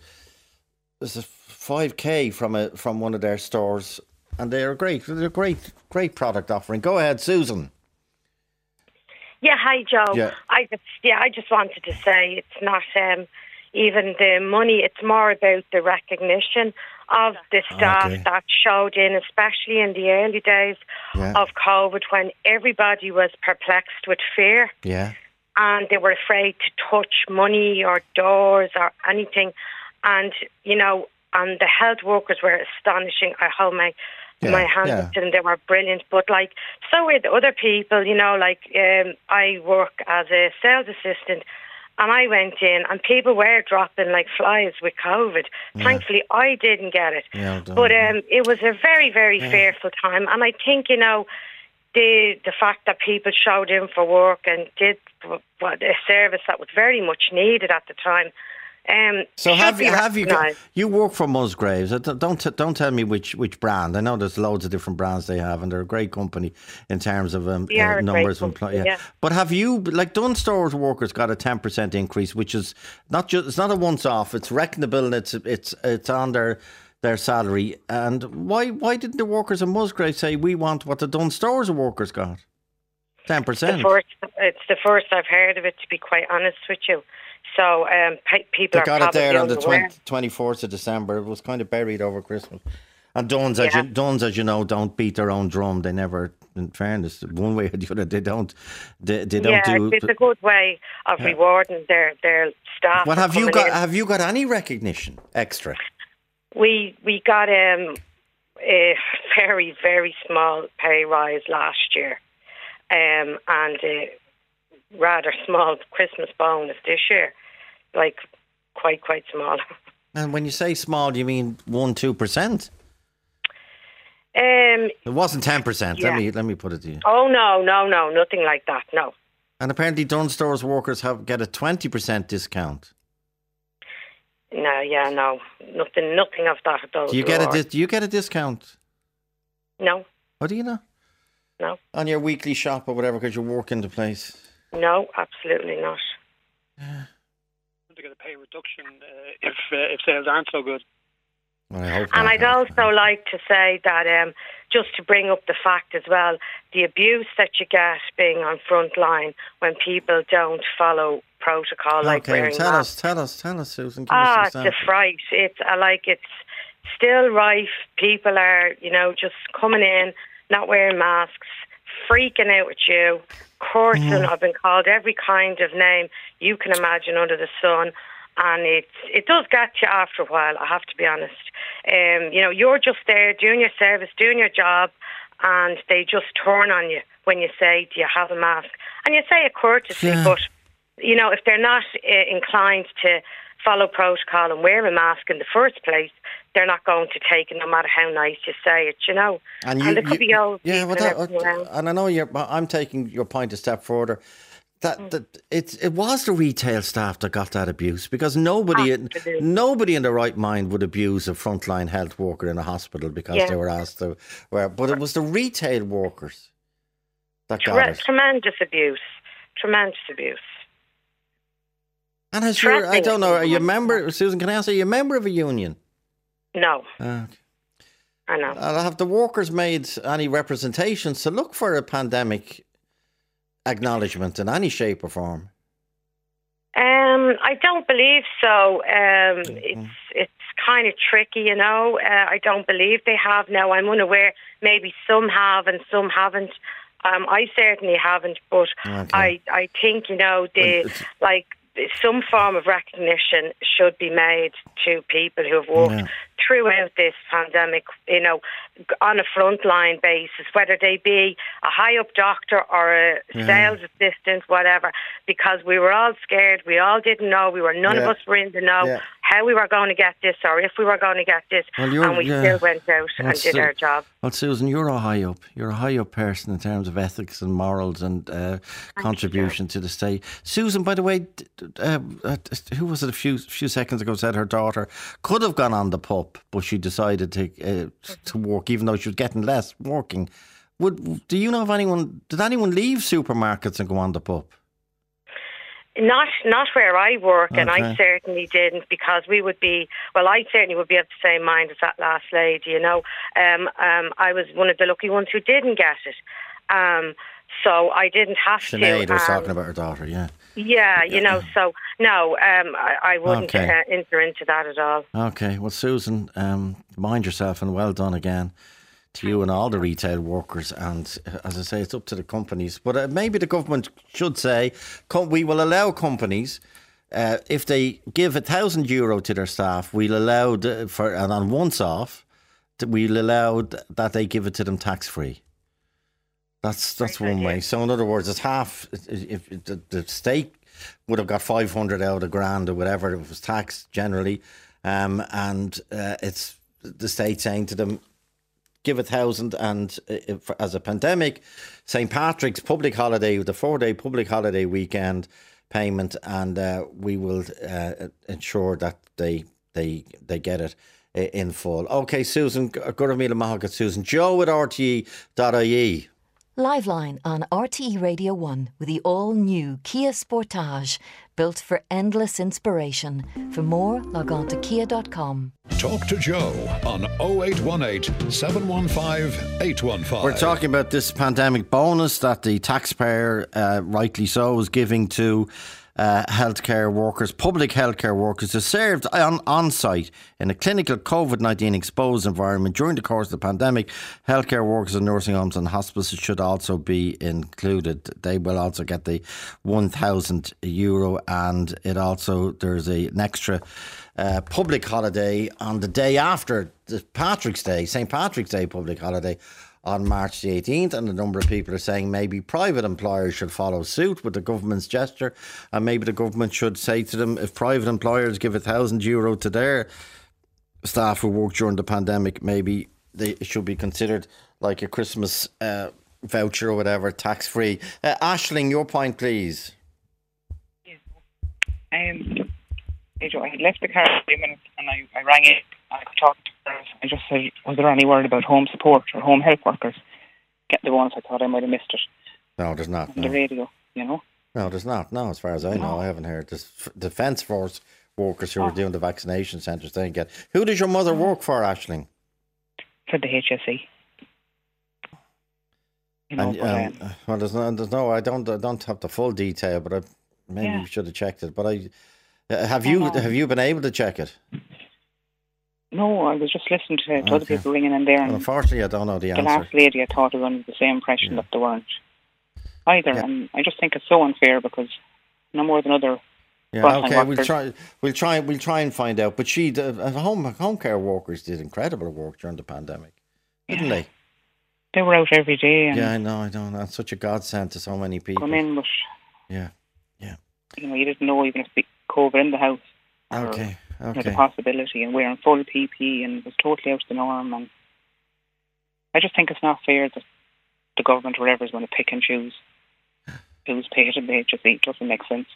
There's a five k from a from one of their stores, and they are great. They're a great, great product offering. Go ahead, Susan. Yeah, hi Joe. Yeah. I just yeah, I just wanted to say it's not um, even the money. It's more about the recognition of the staff Okay. that showed in, especially in the early days Yeah. of COVID when everybody was perplexed with fear Yeah. And they were afraid to touch money or doors or anything. And, you know, and the health workers were astonishing. I hold my Yeah, my hands yeah. up to them. They were brilliant. But like so were the other people, you know, like um, I work as a sales assistant and I went in and people were dropping like flies with COVID. Yeah. Thankfully I didn't get it. Yeah, well. But um, it was a very, very fearful time, and I think you know the the fact that people showed in for work and did what a service that was very much needed at the time. Um, So have you have you got, you work for Musgraves? Uh, Don't don't tell me which which brand. I know there's loads of different brands they have, and they're a great company in terms of um, They are a great numbers of employees. yeah. But have you like Dunnes Stores workers got a ten percent increase, which is not just it's not a once off. It's reckonable. And it's it's it's on their their salary. And why why didn't the workers in Musgrave say we want what the Dunnes Stores workers got? Ten percent. it's the first I've heard of it. To be quite honest with you, so um, pe- people They are got it there on the 24th of December. It was kind of buried over Christmas. And Dunnes, as Yeah. you, Dunnes, as you know, don't beat their own drum. They never, in fairness, one way or the other, they don't. They, they don't yeah, do. it's a good way of Yeah. rewarding their their staff. What for have you got? in. Have you got any recognition extra? We we got um, a very very small pay rise last year, um, and a rather small Christmas bonus this year, like quite quite small. And when you say small, do you mean one, two percent? Um, It wasn't ten percent. Yeah. Let me let me put it to you. oh no no no nothing like that no. And apparently, Dunnes Stores workers have get a twenty percent discount. No, yeah, no, nothing, nothing of that. Those Do you get a rewards. dis- do you get a discount? No, What do you know? no, On your weekly shop or whatever, because you work in the place. no, absolutely not. Yeah. To get a pay reduction uh, if uh, if sales aren't so good. Well, I hope And not. I'd also like to say that um, just to bring up the fact as well, the abuse that you get being on front line when people don't follow protocol, like okay, wearing tell masks. us, tell us, tell us, Susan. Give Ah, us it's a fright. It's uh, like it's still rife. People are, you know, just coming in, not wearing masks, freaking out at you, cursing. Mm. I've been called every kind of name you can imagine under the sun. And it's it does get you after a while. I have to be honest. Um, you know, you're just there doing your service, doing your job, and they just turn on you when you say, "Do you have a mask?" And you say it courteously, Yeah. but you know, if they're not uh, inclined to follow protocol and wear a mask in the first place, they're not going to take it, no matter how nice you say it. You know, And you, there could you- be old yeah, well, that, around. and I know you're. but I'm taking your point a step further. That, Mm. that it's it was the retail staff that got that abuse because nobody Absolutely. nobody in the right mind would abuse a frontline health worker in a hospital because Yeah. they were asked to wear. But it was the retail workers that got it. tremendous abuse, tremendous abuse. And as you're, I don't know, are you a member, Susan? Can I ask, are you a member of a union? No, Uh, I know. Uh, have the workers made any representations to look for a pandemic acknowledgement in any shape or form? Um, I don't believe so. Um, Mm-hmm. it's it's kind of tricky, you know. Uh, I don't believe they have now. I'm unaware. Maybe some have and some haven't. Um, I certainly haven't, but Okay. I I think you know the like some form of recognition should be made to people who have worked Yeah. throughout this pandemic, you know, on a frontline basis, whether they be a high up doctor or a Yeah. sales assistant, whatever, because we were all scared. We all didn't know. We were none Yeah. of us were in the know. How we were going to get this or if we were going to get this, Well, and we yeah. still went out and did our job. Well, Susan, you're a high up. You're a high up person in terms of ethics and morals and uh, contribution to the state. Susan, by the way, d- uh, who was it a few few seconds ago said her daughter could have gone on the pub, but she decided to uh, to work, even though she was getting less working. Would do you know of anyone? Did anyone leave supermarkets and go on the pub? Not not where I work, and I certainly didn't because we would be well. I certainly would be of the same mind as that last lady. You know, um, um, I was one of the lucky ones who didn't get it, um, so I didn't have Sinead to. was um, talking about her daughter. Yeah. Yeah, you know, so No, um, I, I wouldn't Okay. uh, enter into that at all. Okay, well, Susan, um, mind yourself and well done again to you and all the retail workers. And uh, as I say, it's up to the companies. But uh, maybe the government should say we will allow companies. Uh, if they give a thousand euro to their staff, we'll allow the, for and on once off, that we'll allow th- that they give it to them tax free. That's that's one way. So in other words, it's half. If if the, the state would have got five hundred out of grand or whatever it was taxed generally, um, and uh, it's the state saying to them, give a thousand, and uh, if, as a pandemic, St Patrick's public holiday, the four day public holiday weekend payment, and uh, we will uh, ensure that they they they get it in full. Okay, Susan, Guramila Mahagat, Susan, Joe at RTE.ie. Liveline on RTE Radio 1 with the all new Kia Sportage, built for endless inspiration. For more, log on to kia.com. Talk to Joe on 0818 715 815. We're talking about this pandemic bonus that the taxpayer, uh, rightly so, is giving to uh, healthcare workers, public healthcare workers who served on, on site in a clinical COVID 19 exposed environment during the course of the pandemic. Healthcare workers in nursing homes and hospices should also be included. They will also get the 1,000 euro, and it also, there's a, an extra uh, public holiday on the day after the Patrick's Day, St. Patrick's Day public holiday on March the 18th. And a number of people are saying maybe private employers should follow suit with the government's gesture. And maybe the government should say to them if private employers give a thousand euro to their staff who work during the pandemic, maybe they should be considered like a Christmas uh, voucher or whatever, tax free. Uh, Ashling, your point, please. Um, I left the car a few minutes and I, I rang it. I could talk to her. I just said, was there any word about home support or home health workers? Get the ones I thought I might have missed it No, there's not. on the No. radio, you know? No, there's not. No, as far as I know, I haven't heard. There's defence force workers who are doing the vaccination centres. They get. Who does your mother work for, Ashling? For the HSE. You know, And, um, um, well, there's no, there's no. I don't, I don't have the full detail, but I maybe Yeah. we should have checked it. But I uh, have you have you been able to check it? No, I was just listening to, to other people ringing in there Well, unfortunately, I don't know the the answer. The last lady I thought was under the same impression that they weren't either. Yeah. And I just think it's so unfair because no more than other Yeah, okay, we'll try. We'll try. We'll try and find out. But she, the uh, home home care workers, did incredible work during the pandemic, didn't they? They were out every day and Yeah, I know. I know. That's such a godsend to so many people. come in with, Yeah. yeah. you know, you didn't know even if the COVID in the house. or, Okay. you know, the possibility and wearing full PP and it was totally out of the norm and I just think it's not fair that the government or whatever is going to pick and choose who's paid in the HSE. It doesn't make sense.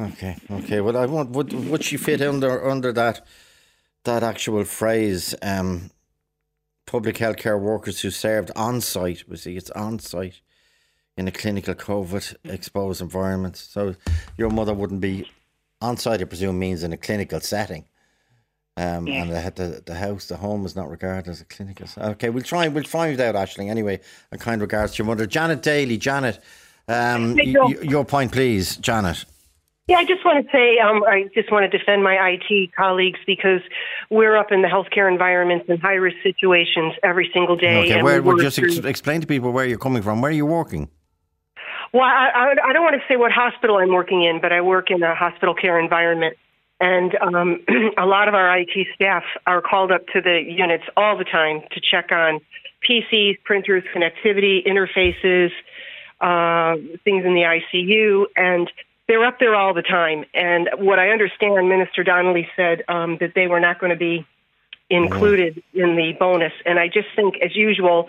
Okay, okay. Well, I want would would she fit under under that that actual phrase? Um, public healthcare workers who served on site. We see it's on site in a clinical COVID exposed environment. So your mother wouldn't be on site. I presume means in a clinical setting. Um, Yeah. and the, the the house, the home is not regarded as a clinical. se- Okay, we'll try. We'll find out, Ashling. Anyway, in kind regards to your mother, Janet Daly. Janet, um, y- y- your point, please, Janet. Yeah, I just want to say um, I just want to defend my IT colleagues because we're up in the healthcare environments and high risk situations every single day. Okay, and where, we work just ex- explain to people where you're coming from. Where you're you working? Well, I, I, I don't want to say what hospital I'm working in, but I work in a hospital care environment. And um, a lot of our IT staff are called up to the units all the time to check on PCs, printers, connectivity, interfaces, uh, things in the ICU, and they're up there all the time. And what I understand, Minister Donnelly said um, that they were not going to be Mm-hmm. included in the bonus. And I just think, as usual,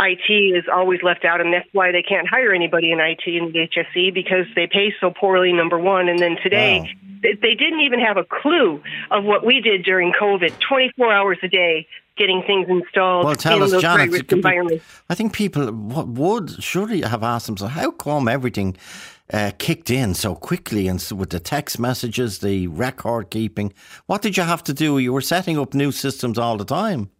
IT is always left out, and that's why they can't hire anybody in IT in the HSE because they pay so poorly. Number one, and then today they, they didn't even have a clue of what we did during COVID, 24 hours a day. Getting things installed Well, tell in us, those Janet. high-risk it could be- environments. I think people would surely have asked themselves, how come everything uh, kicked in so quickly and so with the text messages, the record keeping? What did you have to do? You were setting up new systems all the time.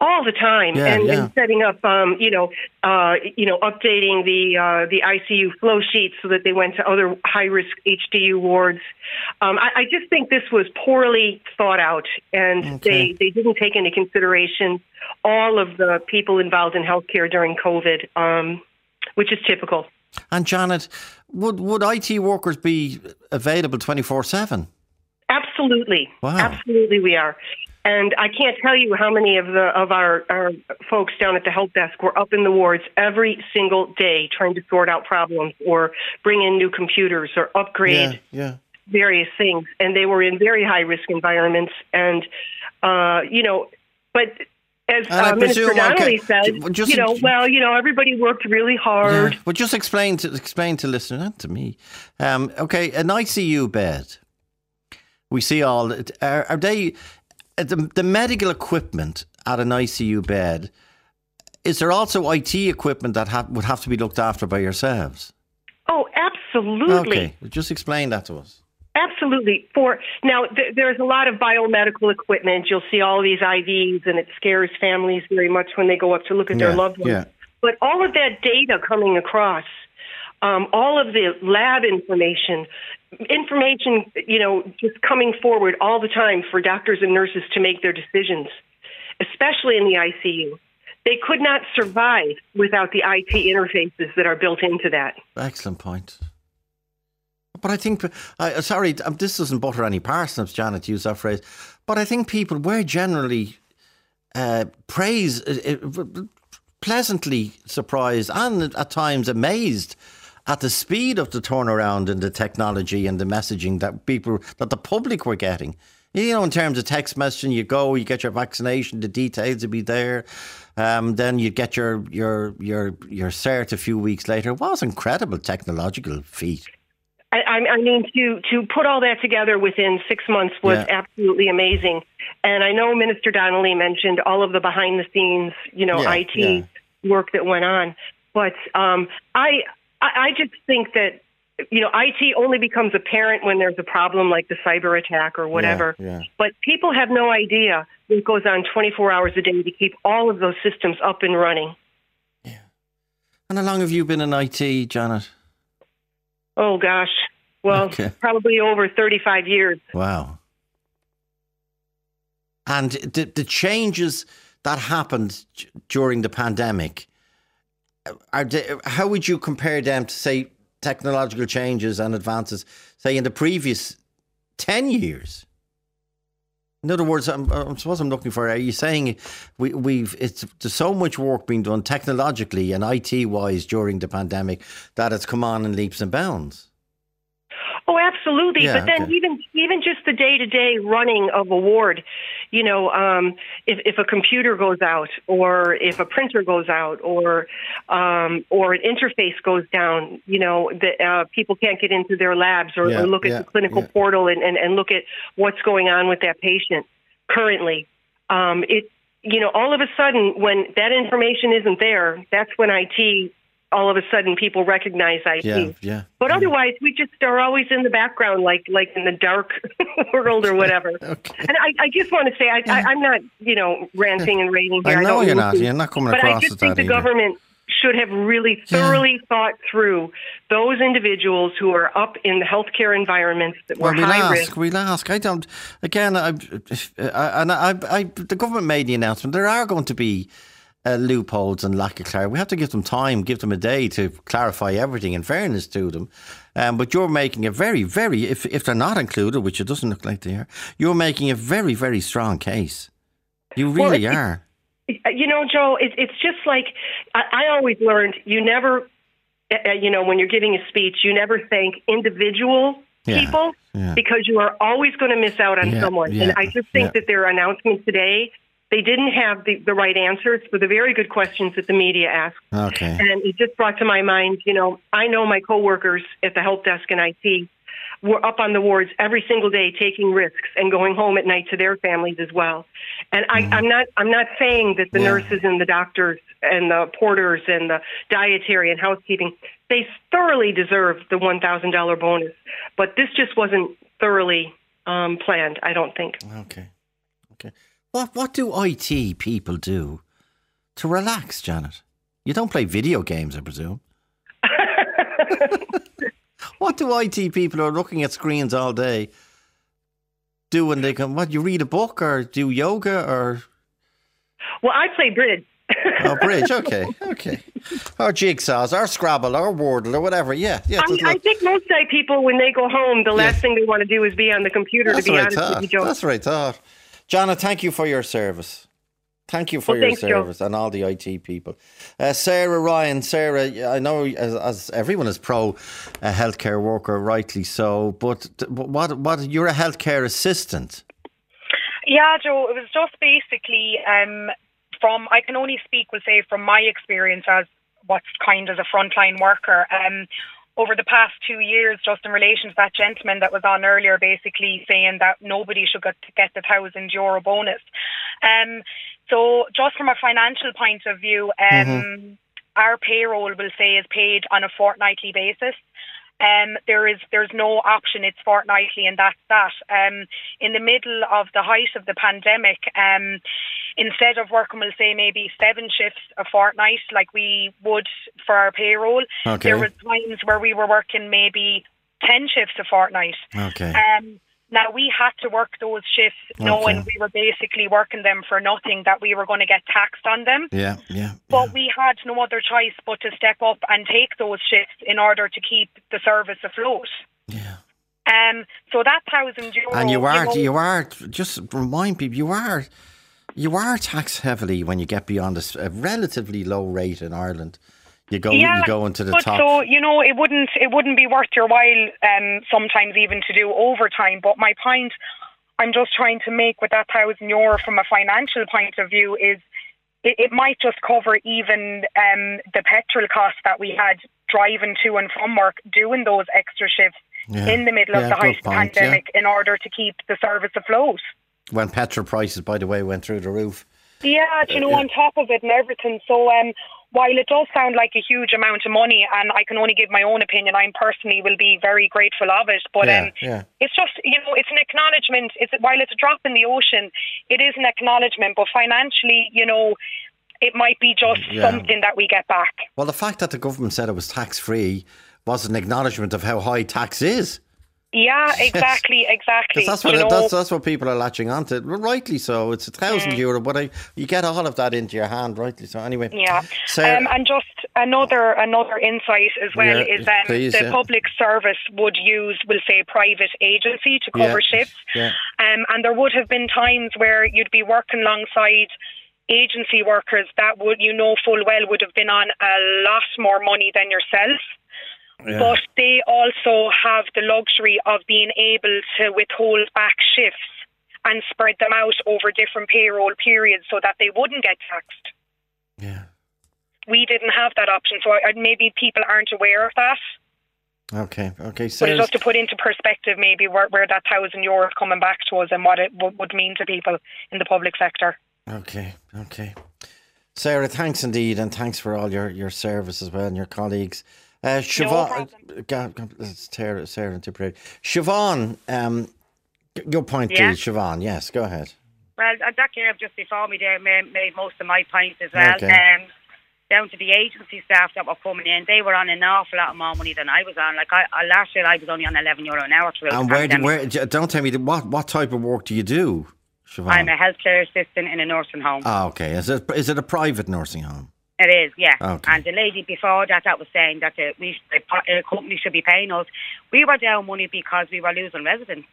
all the time, Yeah, and, yeah. and setting up, um, you know, uh, you know, updating the uh, the ICU flow sheets so that they went to other high risk HDU wards. Um, I, I just think this was poorly thought out, and Okay. they they didn't take into consideration all of the people involved in healthcare during COVID, um, which is typical. And Janet, would would IT workers be available twenty four seven? Absolutely. Wow. Absolutely, we are. And I can't tell you how many of the of our, our folks down at the help desk were up in the wards every single day trying to sort out problems or bring in new computers or upgrade yeah. various things. And they were in very high risk environments. And uh, you know, but as uh, Minister Donnelly okay, said, just- you know, well, you know, everybody worked really hard. Yeah. Well, just explain to explain to listeners and to me. Um, okay, an ICU bed. We see all. Are, are they uh, the, the medical equipment at an ICU bed? Is there also IT equipment that ha- would have to be looked after by yourselves? Oh, absolutely. Okay, just explain that to us. Absolutely. For now, th- there's a lot of biomedical equipment. You'll see all these IVs, and it scares families very much when they go up to look at their loved ones. yeah. But all of that data coming across, um, all of the lab information, information, you know, just coming forward all the time for doctors and nurses to make their decisions, especially in the ICU. They could not survive without the IT interfaces that are built into that. Excellent point. But I think, uh, sorry, um, this doesn't butter any parsnips, Janet, to use that phrase. But I think people were generally uh, praised, uh, uh, pleasantly surprised, and at times amazed at the speed of the turnaround in the technology and the messaging that people, that the public were getting. You know, in terms of text messaging, you go, you get your vaccination, the details will be there. Um, then you get your your your your cert a few weeks later. It was incredible technological feat. I, I mean, to to put all that together within six months was Yeah. absolutely amazing. And I know Minister Donnelly mentioned all of the behind the scenes, you know, Yeah, IT yeah. work that went on. But um, I, I just think that you know, IT only becomes apparent when there's a problem like the cyber attack or whatever. But people have no idea what goes on 24 hours a day to keep all of those systems up and running. Yeah. And how long have you been in IT, Janet? Oh gosh, well, Okay. probably over 35 years. Wow. And the, the changes that happened during the pandemic, are they, how would you compare them to, say, technological changes and advances, say, in the previous 10 years? In other words, I'm, I suppose I'm looking for. Are you saying we, we've it's there's so much work being done technologically and IT wise during the pandemic that it's come on in leaps and bounds? Oh, absolutely. Yeah, but then okay. even even just the day to day running of a ward, you know, um, if if a computer goes out, or if a printer goes out, or um, or an interface goes down, you know, the, uh, people can't get into their labs or, Yeah, or look at yeah, the clinical portal and, and, and look at what's going on with that patient currently. Um, it you know, all of a sudden when that information isn't there, that's when IT. All of a sudden, people recognize IT. Yeah, yeah. But otherwise, we just are always in the background, like like in the dark world or whatever. okay. And I, I just want to say, I, I, I'm not, you know, ranting and raving here. I know don't you're not. to. You're not coming but across I just think the either. government should have really thoroughly thought through those individuals who are up in the healthcare environments that were Well, we'll high ask. risk. We'll ask. I don't. Again, I, I, and I, I, the government made the announcement. There are going to be uh, loopholes and lack of clarity. We have to give them time, give them a day to clarify everything. In fairness to them, um, but you're making a very, very. If if they're not included, which it doesn't look like they are, you're making a very, very strong case. You Well, really it- are. You know, Joe, it, it's just like I, I always learned you never, uh, you know, when you're giving a speech, you never thank individual Yeah, people yeah. because you are always going to miss out on Yeah, someone. and I just think that their announcement today, they didn't have the, the right answers for the very good questions that the media asked. Okay. And it just brought to my mind, you know, I know my coworkers at the help desk in IT were up on the wards every single day taking risks and going home at night to their families as well. And I, I'm not I'm not saying that the Yeah. nurses and the doctors and the porters and the dietary and housekeeping they thoroughly deserve the one thousand dollar bonus, but this just wasn't thoroughly um, planned. I don't think. Okay. What what do IT people do to relax, Janet? You don't play video games, I presume. what do IT people who are looking at screens all day do when they come? What you read a book or do yoga or Well, I play bridge. oh bridge? Okay, okay. Or jigsaws, or Scrabble, or Wordle, or whatever. Yeah, yeah. I, I think most night people, when they go home, the last thing they want to do is be on the computer. That's to be honest with you, Joe. That's I thought. Janet, thank you for your service. Thank you for Well, your service and all the IT people. Uh, Sarah Ryan, Sarah, I know as, as everyone is pro a healthcare worker, rightly so, but what, what, you're a healthcare assistant. Yeah, Joe, it was just basically um, from, I can only speak, we'll say, from my experience as what's kind as a frontline worker. Um, over the past two years, just in relation to that gentleman that was on earlier, basically saying that nobody should get, get the thousand euro bonus. Um, so, just from a financial point of view, um, Mhm. our payroll will say is paid on a fortnightly basis. Um, there is there's no option; it's fortnightly, and that's that. Um, in the middle of the height of the pandemic, um, instead of working, we'll say maybe seven shifts a fortnight, like we would for our payroll, Okay. there were times where we were working maybe ten shifts a fortnight. Okay. Um, now we had to work those shifts knowing Okay. we were basically working them for nothing, that we were going to get taxed on them. Yeah, yeah. But we had no other choice but to step up and take those shifts in order to keep the service afloat. Yeah. Um. So that thousand euro. And you are, know- you are, just remind people, you are, you are taxed heavily when you get beyond a relatively low rate in Ireland. You go, you go into the but top. So you know, it wouldn't it wouldn't be worth your while um, sometimes even to do overtime. But my point, I'm just trying to make with that thousand euro from a financial point of view is it, it might just cover even um, the petrol costs that we had driving to and from work, doing those extra shifts Yeah. in the middle Yeah, of the height point, yeah. pandemic in order to keep the service afloat. when petrol prices, by the way, went through the roof. Yeah, you know, Uh, on top of it and everything. So, um, while it does sound like a huge amount of money, and I can only give my own opinion, I personally will be very grateful of it. But yeah, um, yeah. it's just, you know, it's an acknowledgement. It's while it's a drop in the ocean, it is an acknowledgement. But financially, you know, it might be just Yeah. something that we get back. Well, the fact that the government said it was tax free was an acknowledgement of how high tax is. Yeah, exactly, exactly. that's what that's, that's what people are latching onto. Rightly so. It's a thousand Mm. euro, but I, you get all of that into your hand. Rightly so. Anyway. Yeah. Sarah- Um, and just another another insight as well Yeah, is um, the yeah. public service would use, we'll say, private agency to cover Yeah, shifts. Yeah. Um, and there would have been times where you'd be working alongside agency workers that would, you know, full well would have been on a lot more money than yourself. Yeah. But they also have the luxury of being able to withhold back shifts and spread them out over different payroll periods so that they wouldn't get taxed. Yeah. We didn't have that option, so I, maybe people aren't aware of that. Okay. Okay. It's just to put into perspective, maybe where, where that thousand euro coming back to us and what it w- would mean to people in the public sector. Okay, okay. Sarah, thanks indeed, and thanks for all your, your service as well and your colleagues. Uh, Siobhan, uh, Ga- Ga- let's Sarah, Sarah and Tipperary. Siobhan, um, your point, Yeah. please, Siobhan. Yes, go ahead. Well, uh, that girl just before me there made, made most of my points as well. Okay. Um, down to the agency staff that were coming in, they were on an awful lot more money than I was on. Like I, I last year, I was only on eleven euro an hour And where, do, where? Don't tell me what what type of work do you do, Siobhan? I'm a healthcare assistant in a nursing home. Ah, okay. Is it is it a private nursing home? It is, yeah. Okay. And the lady before that, that was saying that the, we, the uh, company should be paying us. We were down money because we were losing residents.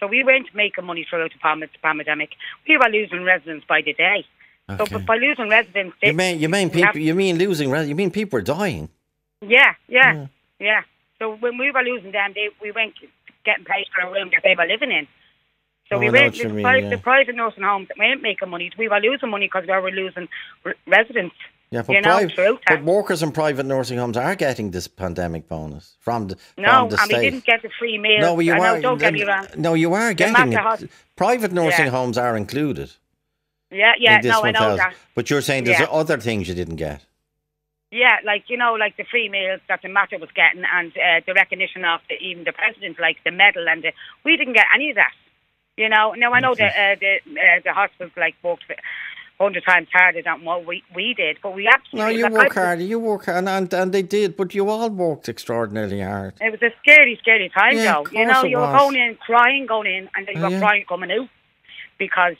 So we weren't making money throughout the pand- pandemic. We were losing residents by the day. So Okay. b- by losing residents, You mean you mean people? You mean losing? You mean people are dying? Yeah, yeah, yeah. So when we were losing them, they we weren't getting paid for a room that they were living in. So Oh, we weren't the, mean, yeah. the private nursing homes weren't making money. We were losing money because we were losing residents. Yeah, but, you know, priv- throughout that. but workers in private nursing homes are getting this pandemic bonus from the No, from the and we didn't get the free meals. No, you I know, are. Don't get me wrong. No, you are getting it. Private nursing Yeah. homes are included. Yeah, yeah. No, I know 1,000. that. But you're saying there's Yeah. other things you didn't get. Yeah, like you know, like the free meals that the Mater was getting, and uh, the recognition of the, even the president, like the medal, and the, we didn't get any of that. You know, now I know that uh, the uh, the hospitals like worked hundred times harder than what we we did, but we absolutely. No, you like, work I- hard. You work and, and and they did, but you all worked extraordinarily hard. It was a scary, scary time, Yeah, though. You know, you were going in crying, going in, and then you were yeah. crying coming out because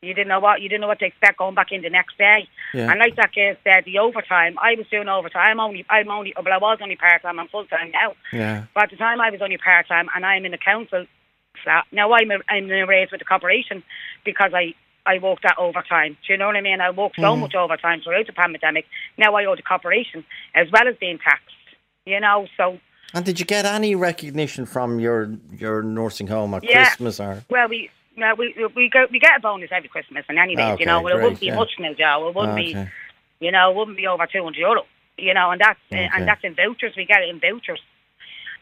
you didn't know what you didn't know what to expect going back in the next day. Yeah. And like that guy said, the overtime. I was doing overtime. I'm only, I'm only, well, I was only part time. I'm full time now. Yeah. But at the time, I was only part time, and I'm in a council flat. Now I'm a, I'm in a raise with the corporation because I I worked that overtime. Do you know what I mean? I worked so Mhm. much overtime throughout the pandemic. Now I owe the corporation as well as being taxed. You know, so And did you get any recognition from your your nursing home at Yeah. Christmas or? well we. No, we we go we get a bonus every Christmas and anyway, Okay, you know, well, it wouldn't be yeah. much now, Joe. It wouldn't be you know, it wouldn't be over two hundred euro. You know, and that's Okay. and that's in vouchers. We get it in vouchers,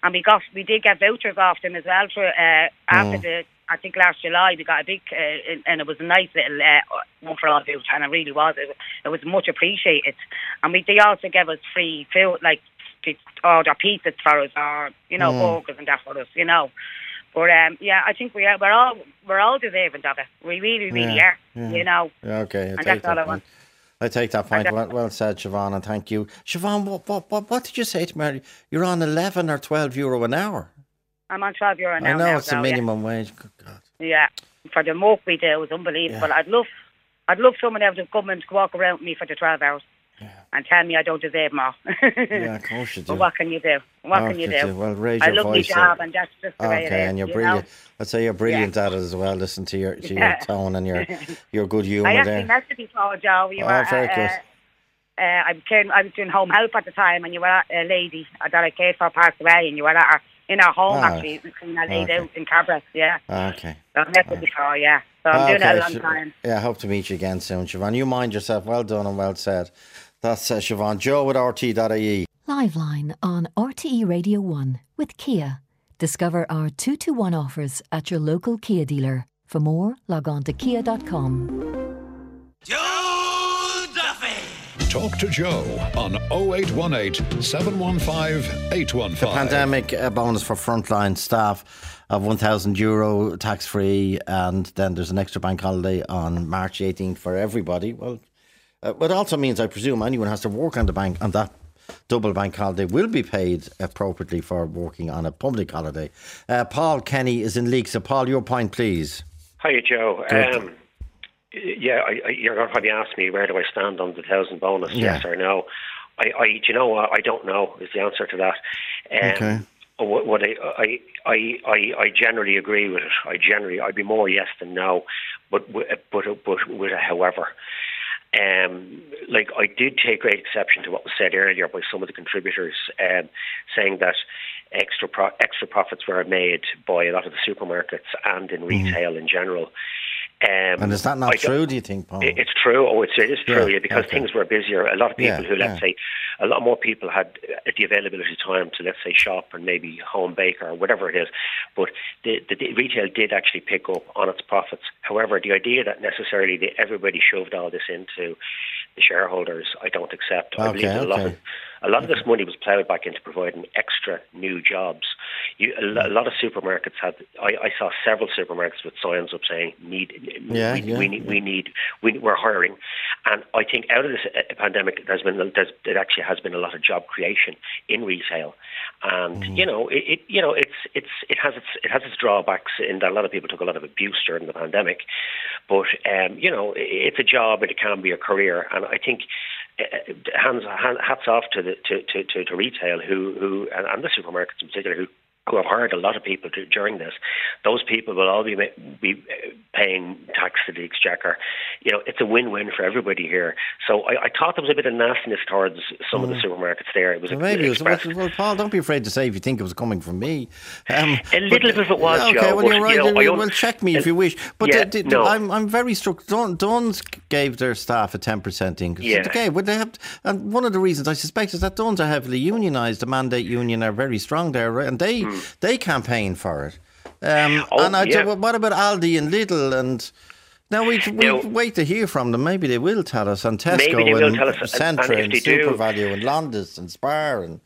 and we got we did get vouchers often as well for uh, after Mm. the I think last July we got a big uh, and- it was a nice little uh, one for all voucher, and it really was. It, it was much appreciated, and we they also gave us free food like to order pizzas for us or you know Mm. burgers and that for us, you know. But um, yeah, I think we are. We're all we're all deserving of it. We really, really Yeah, are. yeah. You know. Okay, I And take that's all that I want. I take that point. Well, well said, Siobhan, and thank you. Siobhan, what, what, what, what did you say to me? You're on 11 or 12 euro an hour. I'm on twelve euro an I know now, it's the yeah. minimum wage. Good God. Yeah, for the work we do, it was unbelievable. I'd love, I'd love someone else to come and walk around with me for the twelve hours and tell me I don't deserve more. Yeah, of course you do. but what can you do? What Oh, can you do? you? Well, raise I your voice. I love my job, uh, and that's just the way it Okay, and you're you brilliant. Know? I'd say you're brilliant at it as well. Listen to your to Yeah. your tone and your your good humour I actually there. met you before, Joe. You Oh, were, very uh, good. Uh, I doing, I was doing home help at the time, and you were a lady that I cared for passed away, and you were at her, in our home Ah, actually, in a laid okay. out in Cabra. Yeah, Okay. so I've met you before. Yeah, so I'm doing it a long Sh- time. Yeah, I hope to meet you again soon, Siobhan. You mind yourself. Well done and well said. That's uh, Siobhan. Joe at RTE.ie. Liveline on RTE Radio 1 with Kia. Discover our 2 to 1 offers at your local Kia dealer. For more, log on to kia.com. Talk to Joe on 0818 715 815. The pandemic uh, bonus for frontline staff of 1,000 euro tax free, and then there's an extra bank holiday on March 18th for everybody. Well, uh, it also means, I presume, anyone has to work on the bank on that double bank holiday will be paid appropriately for working on a public holiday. Uh, Paul Kenny is in Leak. So, Paul, your point, please. Hi, Joe. Um, yeah, I, I, you're going to probably ask me where do I stand on the thousand bonus, Yeah. yes or no. I, I, do you know what? I don't know is the answer to that. Um, Okay. What, what I, I, I, I, I generally agree with it. I generally, I'd be more yes than no, but wi- but but with a however. Um, like I did take great exception to what was said earlier by some of the contributors, um, saying that extra pro- extra profits were made by a lot of the supermarkets and in retail in general. Um. And is that not I true, do you think, Paul? it- It's true. Oh, it's, it is true. Yeah, Yeah, because okay. things were busier. A lot of people Yeah, who, let's yeah. say, a lot more people had the availability of time to, let's say, shop and maybe home bake or whatever it is. But the, the, the retail did actually pick up on its profits. However, the idea that necessarily that everybody shoved all this into the shareholders, I don't accept. I believe Okay, that a lot of a lot of this money was ploughed back into providing extra new jobs. You, a, lo- a lot of supermarkets had. I, I saw several supermarkets with signs up saying "need, Yeah, we, yeah, we need, we need, we, we're hiring." And I think out of this uh, pandemic, there's been there's, there actually has been a lot of job creation in retail, and Mm-hmm. you know, it, it you know it's it's it has its it has its drawbacks in that a lot of people took a lot of abuse during the pandemic, but um, you know, it, it's a job and it can be a career, and I think uh, hands hand, hats off to the to, to, to, to retail who who and, and the supermarkets in particular who who have hired a lot of people to, during this. Those people will all be be uh, paying tax to the exchequer. You know, it's a win-win for everybody here. So I, I thought there was a bit of nastiness towards some of the supermarkets there. It was Mm. Well, maybe it was. Well, well, Paul, don't be afraid to say if you think it was coming from me. Um, A little bit of it was, okay, Joe, well, but, you're right. you know, well, check me if you wish. But Yeah, uh, did- no. I'm, I'm very struck. Dunnes gave their staff a 10% increase. Yeah. Okay, would they have? And one of the reasons I suspect is that Dunnes are heavily unionised. The Mandate union are very strong there, right? and they they campaign for it. Um. Oh, and I yeah. what about Aldi and Lidl and? Now we we wait to hear from them. Maybe they will tell us. And Tesco Maybe they will and and- Centra and and, they do- SuperValu and Londis and Spar and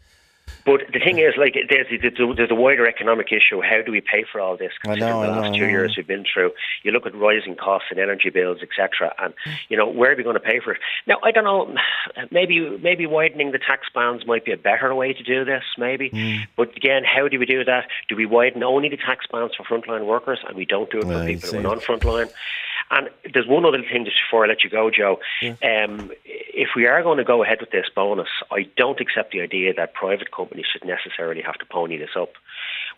But the thing is, like, there's, there's a wider economic issue. How do we pay for all this? I know, the last know, two years we've been through. You look at rising costs and energy bills, etc. And you know, where are we going to pay for it? Now, I don't know. Maybe maybe widening the tax bands might be a better way to do this. Maybe. Hmm. But again, how do we do that? Do we widen only the tax bands for frontline workers, and we don't do it for you people who are non-frontline? And there's one other thing just before I let you go, Joe. Um, if we are going to go ahead with this bonus, I don't accept the idea that private companies should necessarily have to pony this up.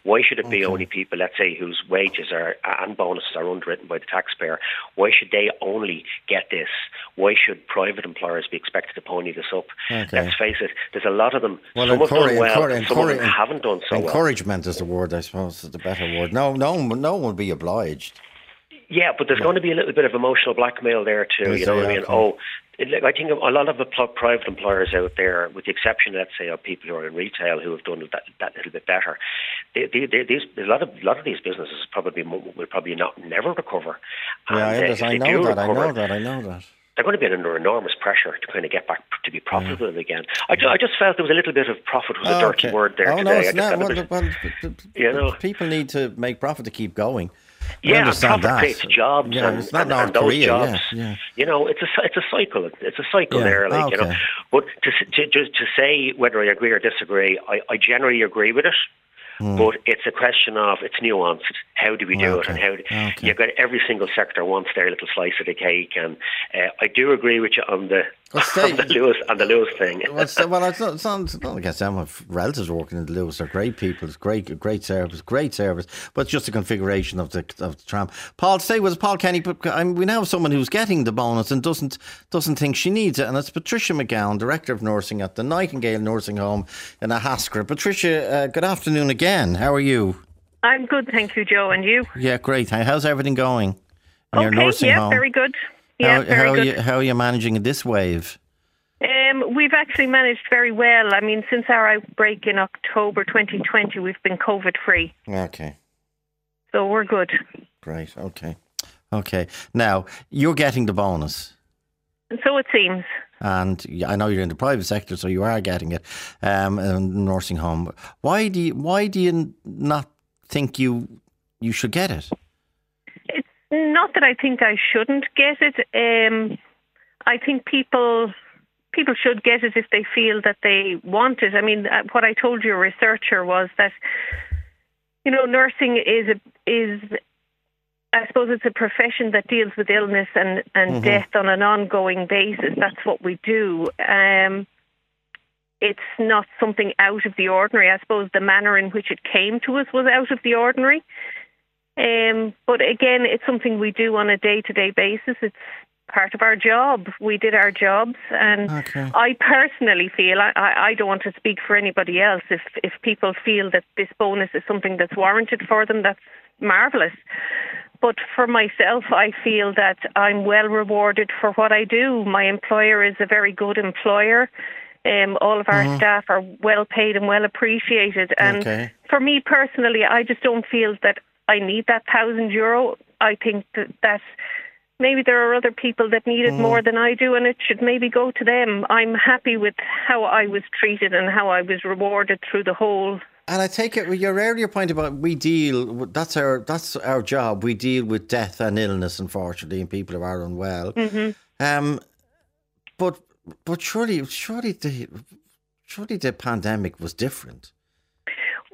Why should it be only people, let's say, whose wages are and bonuses are underwritten by the taxpayer? Why should they only get this? Why should private employers be expected to pony this up? Okay. Let's face it, there's a lot of them. Well, some have done well, encourage- some of them encourage- haven't done so well. Encouragement is the word, I suppose, is the better word. No, no, no one will be obliged. Yeah, but there's going to be a little bit of emotional blackmail there too. Is you know what I mean? Oh, it- I think a lot of the pl- private employers out there, with the exception, let's say, of people who are in retail who have done that, that little bit better, they, they, they, these, a lot of a lot of these businesses probably will probably not never recover. Yeah, I, uh, I know that. I know that. I know that. they're going to be under enormous pressure to kind of get back to be profitable again. I, ju- I just felt there was a little bit of profit was a Oh, dirty okay. word there oh, today. no, it's not. Well, it was- well, you know. people need to make profit to keep going. I Yeah, understand that. creates jobs, Yeah, and, it's not and, and those jobs. Yeah, yeah. You know, it's a it's a cycle. It's a cycle Yeah, there, like you know. But to to just to say whether I agree or disagree, I, I generally agree with it. Hmm. But it's a question of it's nuanced. How do we do it, and how do, Okay. you got every single sector wants their little slice of the cake. And uh, I do agree with you on the on the Luas on the Luas thing. Well, it's, well, it's not, it's not, it's not against them. My relatives working in the Luas. They're great people. It's great, great service, great service. But it's just the configuration of the of the tram. Paul, stay was Paul Kenny. But I mean, we now have someone who's getting the bonus and doesn't doesn't think she needs it, and it's Patricia McGowan, director of nursing at the Nightingale Nursing Home in Ahascragh. Patricia, uh, good afternoon again. How are you? I'm good, thank you, Joe. And you? Yeah, great. How's everything going in your okay, nursing yeah, home? very good. Yeah, how, very how good. Are you, how are you managing this wave? Um, we've actually managed very well. I mean, since our outbreak in October 2020, we've been COVID free, Okay. so we're good. Great. Okay. Okay. Now you're getting the bonus, And so it seems. and I know you're in the private sector, so you are getting it. Um, in nursing home. Why do you, Why do you not think you you should get it? Not that I think I shouldn't get it. Um, I think people people should get it if they feel that they want it. I mean, uh, what I told your researcher was that you know nursing is a, is I suppose it's a profession that deals with illness and and Mhm. death on an ongoing basis. That's what we do. Um, it's not something out of the ordinary. I suppose the manner in which it came to us was out of the ordinary. Um, but again, it's something we do on a day to day basis. It's part of our job. We did our jobs, and Okay. I personally feel I, I don't want to speak for anybody else. If if people feel that this bonus is something that's warranted for them, that's marvelous. But for myself, I feel that I'm well rewarded for what I do. My employer is a very good employer. Um, all of our Mhm. staff are well paid and well appreciated. And Okay. for me personally, I just don't feel that I need that thousand euro. I think that, that maybe there are other people that need it Mhm. more than I do, and it should maybe go to them. I'm happy with how I was treated and how I was rewarded through the whole. And I take it your earlier point about we deal. That's our that's our job. We deal with death and illness, unfortunately, and people who are unwell. hmm Um, but but surely surely the surely the pandemic was different.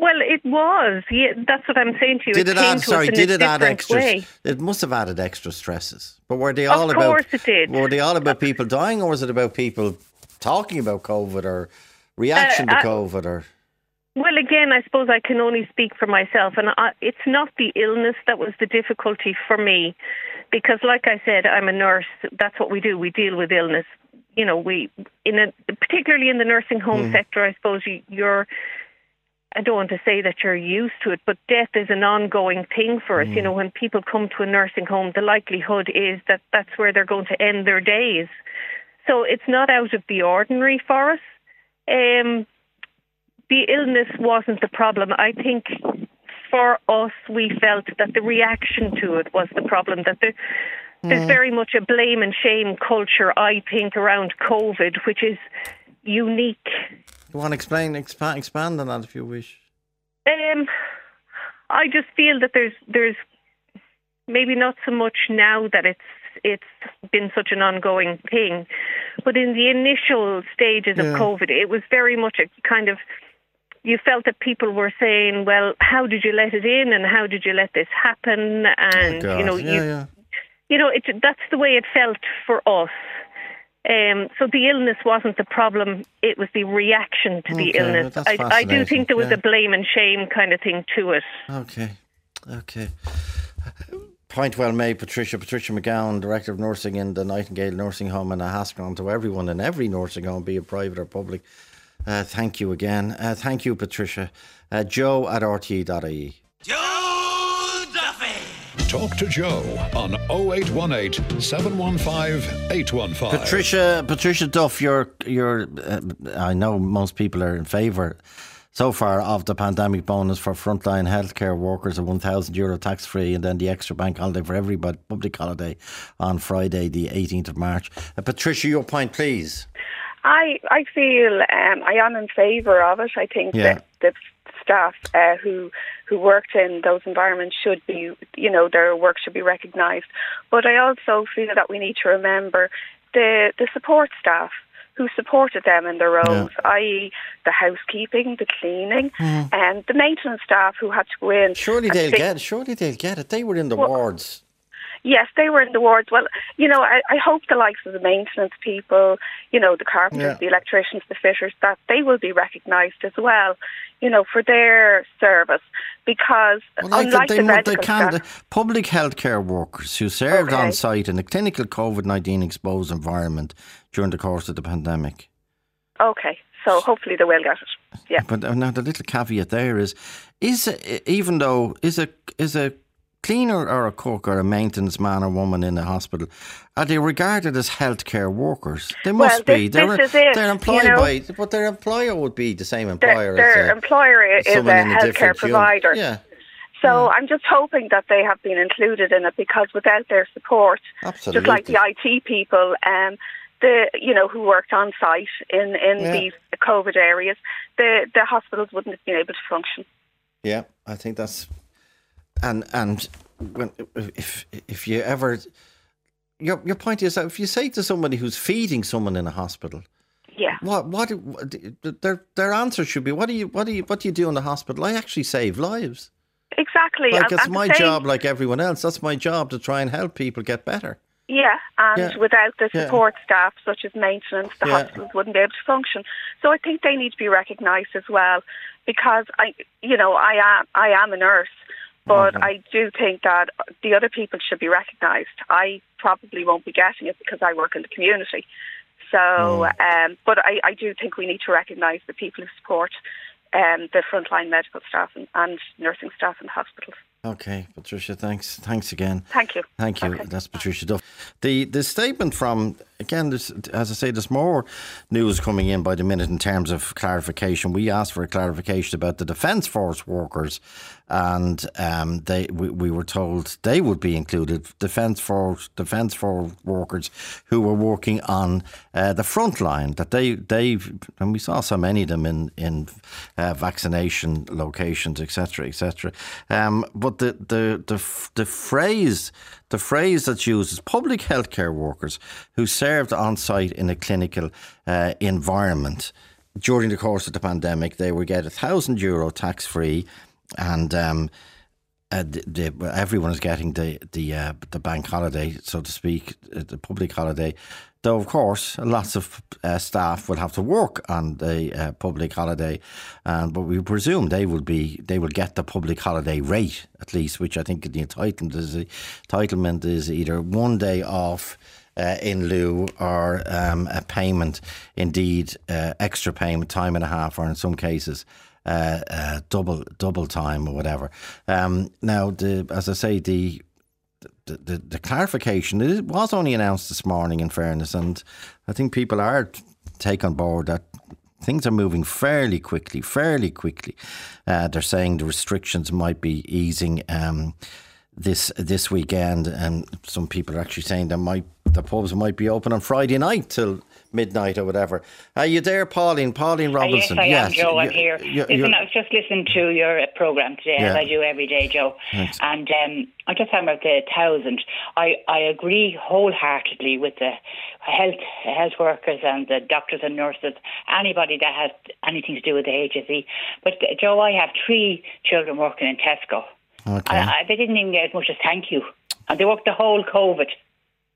Well, it was. Yeah, that's what I'm saying to you. Did it, came add? Sorry, did it add different way. It must have added extra stresses. But were they Of all about? course it did. Were they all about people dying, or was it about people talking about COVID or reaction Uh, to I- COVID? Or Well, again, I suppose I can only speak for myself, and I, it's not the illness that was the difficulty for me, because, like I said, I'm a nurse. That's what we do. We deal with illness. You know, we in a particularly in the nursing home Mm. sector. I suppose you, you're. I don't want to say that you're used to it, but death is an ongoing thing for us. You know, when people come to a nursing home, the likelihood is that that's where they're going to end their days. So it's not out of the ordinary for us. Um, the illness wasn't the problem. I think for us, we felt that the reaction to it was the problem. That there's Mm. very much a blame and shame culture, I think, around COVID, which is unique You want to explain, expand, expand on that if you wish. Um, I just feel that there's there's maybe not so much now that it's it's been such an ongoing thing, but in the initial stages of COVID, it was very much a kind of you felt that people were saying, "Well, how did you let it in, and how did you let this happen?" And Oh, you know, Yeah, you yeah. you know, it, that's the way it felt for us. Um, so the illness wasn't the problem; it was the reaction to the Okay, well, illness. that's I, I do think there was fascinating, a blame and shame kind of thing to it. Okay. Okay. Point well made, Patricia. Patricia McGowan, Director of Nursing in the Nightingale Nursing Home, and Ahascragh to everyone in every nursing home, be it private or public. Uh, thank you again. Uh, thank you, Patricia. Uh, Joe at rte.ie. Talk to Joe on 0818 715 815. Patricia, Patricia Duff, you're, you're, uh, I know most people are in favour so far of the pandemic bonus for frontline healthcare workers, a 1,000 euro tax free, and then the extra bank holiday for everybody, public holiday on Friday, the 18th of March. Uh, Patricia, your point, please. I I feel um, I am in favour of it. I think Yeah. that the staff uh, who who worked in those environments should be, you know, their work should be recognised. But I also feel that we need to remember the the support staff who supported them in their roles, i.e., the housekeeping, the cleaning, Mm. and the maintenance staff who had to go in. Surely they'll fix get it. Surely they'll get it. They were in the Well, wards. Yes, they were in the wards. Well, you know, I, I hope the likes of the maintenance people, you know, the carpenters, Yeah. the electricians, the fitters, that they will be recognised as well, you know, for their service. Because Like unlike they, the medical they can, staff, public healthcare workers who served Okay. on site in a clinical COVID 19 exposed environment during the course of the pandemic. okay, so hopefully they will get it. Yeah. But now the little caveat there is, is even though is a is a cleaner or a cook or a maintenance man or woman in a hospital, are they regarded as healthcare workers? They Well, must this- be. They're, this is it, they're you employed know? by, but their employer would be the same employer their as a, employer is a someone in a healthcare provider. Yeah, So I'm just hoping that they have been included in it because without their support, Absolutely. just like the IT people, um, the you know who worked on site in in Yeah. these COVID areas, the the hospitals wouldn't have been able to function. Yeah, I think that's and and when if if you ever your your point is that if you say to somebody who's feeding someone in a hospital, Yeah. what what, what their their answer should be what do you what do you what do you do in the hospital? I actually save lives. Exactly. Like it's my job, like everyone else. That's my job to try and help people get better. Yeah, and Yeah. without the Yeah. support staff, such as maintenance, the Yeah. hospitals wouldn't be able to function. So I think they need to be recognised as well, because I, you know, I am I am a nurse, but Mm-hmm. I do think that the other people should be recognised. I probably won't be getting it because I work in the community. So, Mm. um, but I, I do think we need to recognise the people who support um, the frontline medical staff and, and nursing staff in the hospitals. Okay, Patricia, thanks. Thanks again. Thank you. Thank you. That's Patricia Duff. The the statement from again, as I say, there's more news coming in by the minute in terms of clarification. We asked for a clarification about the Defence Force workers, and um, they we, we were told they would be included. Defence Force Defence Force workers who were working on uh, the front line. That they they and we saw so many of them in in uh, vaccination locations, etc., etc. Um, but the the the the phrase the phrase that's used is public healthcare workers who served on site in a clinical uh, environment during the course of the pandemic. They would get a thousand euro tax free, and um, uh, the, the, everyone is getting the the uh, the bank holiday, so to speak, uh, the public holiday. Though of course, lots of uh, staff will have to work on the uh, public holiday, um, but we presume they will be they will get the public holiday rate at least, which I think the entitlement is entitlement is either one day off. Uh, in lieu or um, a payment, indeed uh, extra payment, time and a half, or in some cases uh, uh, double double time or whatever. Um, now, the, as I say, the the, the, the clarification it was only announced this morning. In fairness, and I think people are take on board that things are moving fairly quickly, fairly quickly. Uh, they're saying the restrictions might be easing. Um, this this weekend, and some people are actually saying there might the pubs might be open on Friday night till midnight or whatever. Are you there, Pauline? Pauline Robinson? Uh, yes, I am, Joe. I'm You- here. you- Listen, you're- I was just listening to your uh, program today, as I do every day, Joe. Thanks. And um, I'm just talking about the thousand. I, I agree wholeheartedly with the health health workers and the doctors and nurses, anybody that has anything to do with the HSE. But uh, Joe, I have three children working in Tesco. Okay. And I, they didn't even get as much as thank you, and they worked the whole COVID.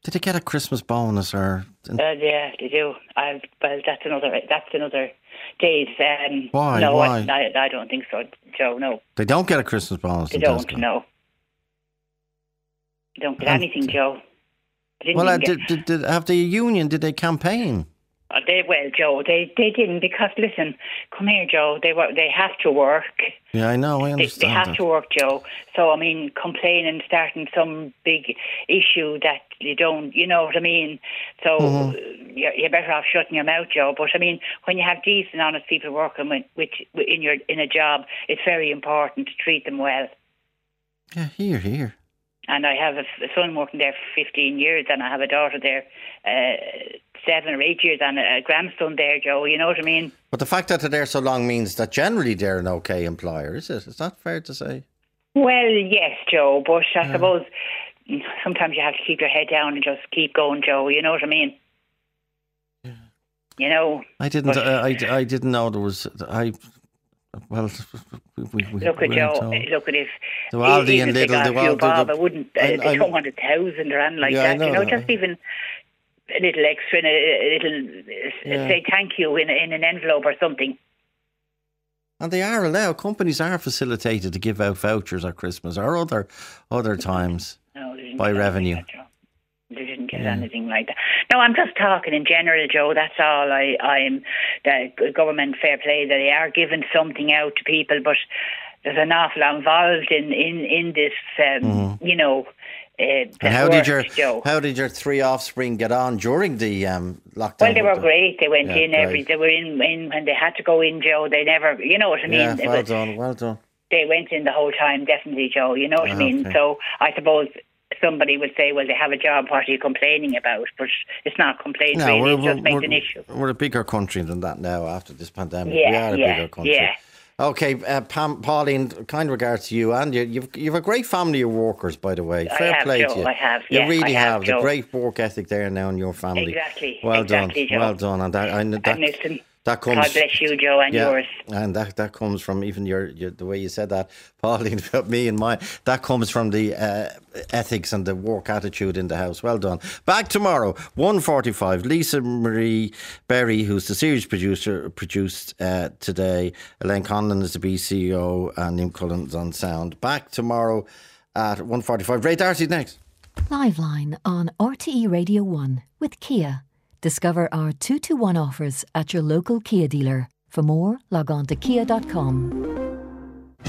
Did they get a Christmas bonus or? Uh, yeah, they do. I, well, that's another. That's another day's. Um, Why? No, Why? I, I, I don't think so, Joe. No, They don't get a Christmas bonus. they don't. Tesco? No, they don't get And- anything, Joe. Well, uh, even did, did, did have the union? Did they campaign? Uh, they well, Joe. They they didn't because listen, come here, Joe. They were they have to work. Yeah, I know. I understand. they have that. to work, Joe. So I mean, complaining, starting some big issue that you don't, you know what I mean. So Mhm. you're, you're better off shutting your mouth, Joe. But I mean, when you have decent, honest people working with, with, with in your in a job, it's very important to treat them well. Yeah, here, here. And I have a son working there for 15 years, and I have a daughter there uh, seven or eight years, and a, grandson there, Joe. You know what I mean? But the fact that they're there so long means that generally they're an okay employer, is it? Is that fair to say? Well, yes, Joe, but I suppose sometimes you have to keep your head down and just keep going, Joe. You know what I mean? You know, I didn't. But- uh, I, I didn't know there was. I well, we, we, look at Joe. weren't told. Look at if The Aldi and if they Lidl, got the a few bob, I wouldn't. Uh, I- they don't want a thousand or anything like Yeah, that. you know know, that. just even a little extra, and a, little uh, Yeah. say thank you in, in an envelope or something. And they are allowed. Companies are facilitated to give out vouchers at Christmas or other other times No, by revenue. anything, Joe. They didn't get Yeah. anything like that. No, I'm just talking in general, Joe. That's all. I, I'm the government fair play that they are giving something out to people, but there's an awful lot involved in in in this. Um, You know. Uh, Mm-hmm. And how did your Joe. how did your three offspring get on during the um, lockdown? Well, they were great. They went Yeah, in every. They were in, in when they had to go in, Joe. They never, you know what I mean. Yeah, well was- done, well done. they went in the whole time, definitely, Joe. You know what I Ah, mean? okay. So I suppose somebody would say, well, they have a job. What are you complaining about? But it's not complaining. No, really. we're, It just we're, makes we're, an issue. we're a bigger country than that now after this pandemic. Yeah, we are a yeah, bigger country. yeah. Okay, uh, Pam, Pauline, kind regards to you, and you, you've you've a great family of workers, by the way. Fair have, play Joe, to you. I have, You yeah, really I have, have. The great work ethic there now in your family. Exactly, Well exactly, done. Joe. Well done. And that, and that, and listen, that comes. God bless you, Joe, and yeah, yours. and that that comes from even your, your the way you said that, Pauline, about me and my. That comes from the uh, ethics and the work attitude in the house. Well done. Back tomorrow, one forty-five. Lisa Marie Berry, who's the series producer, produced uh, today. Elaine Conlon is the BCO, and Nim Cullen's on sound. Back tomorrow at one forty-five. Ray D'Arcy next. Liveline on RTE Radio 1 with Kia. Discover our 2 to 1 offers at your local Kia dealer. For more, log on to kia.com.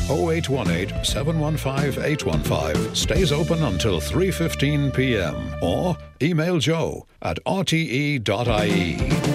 0818 715 815 stays open until 3:15 p.m. or email joe at rte.ie.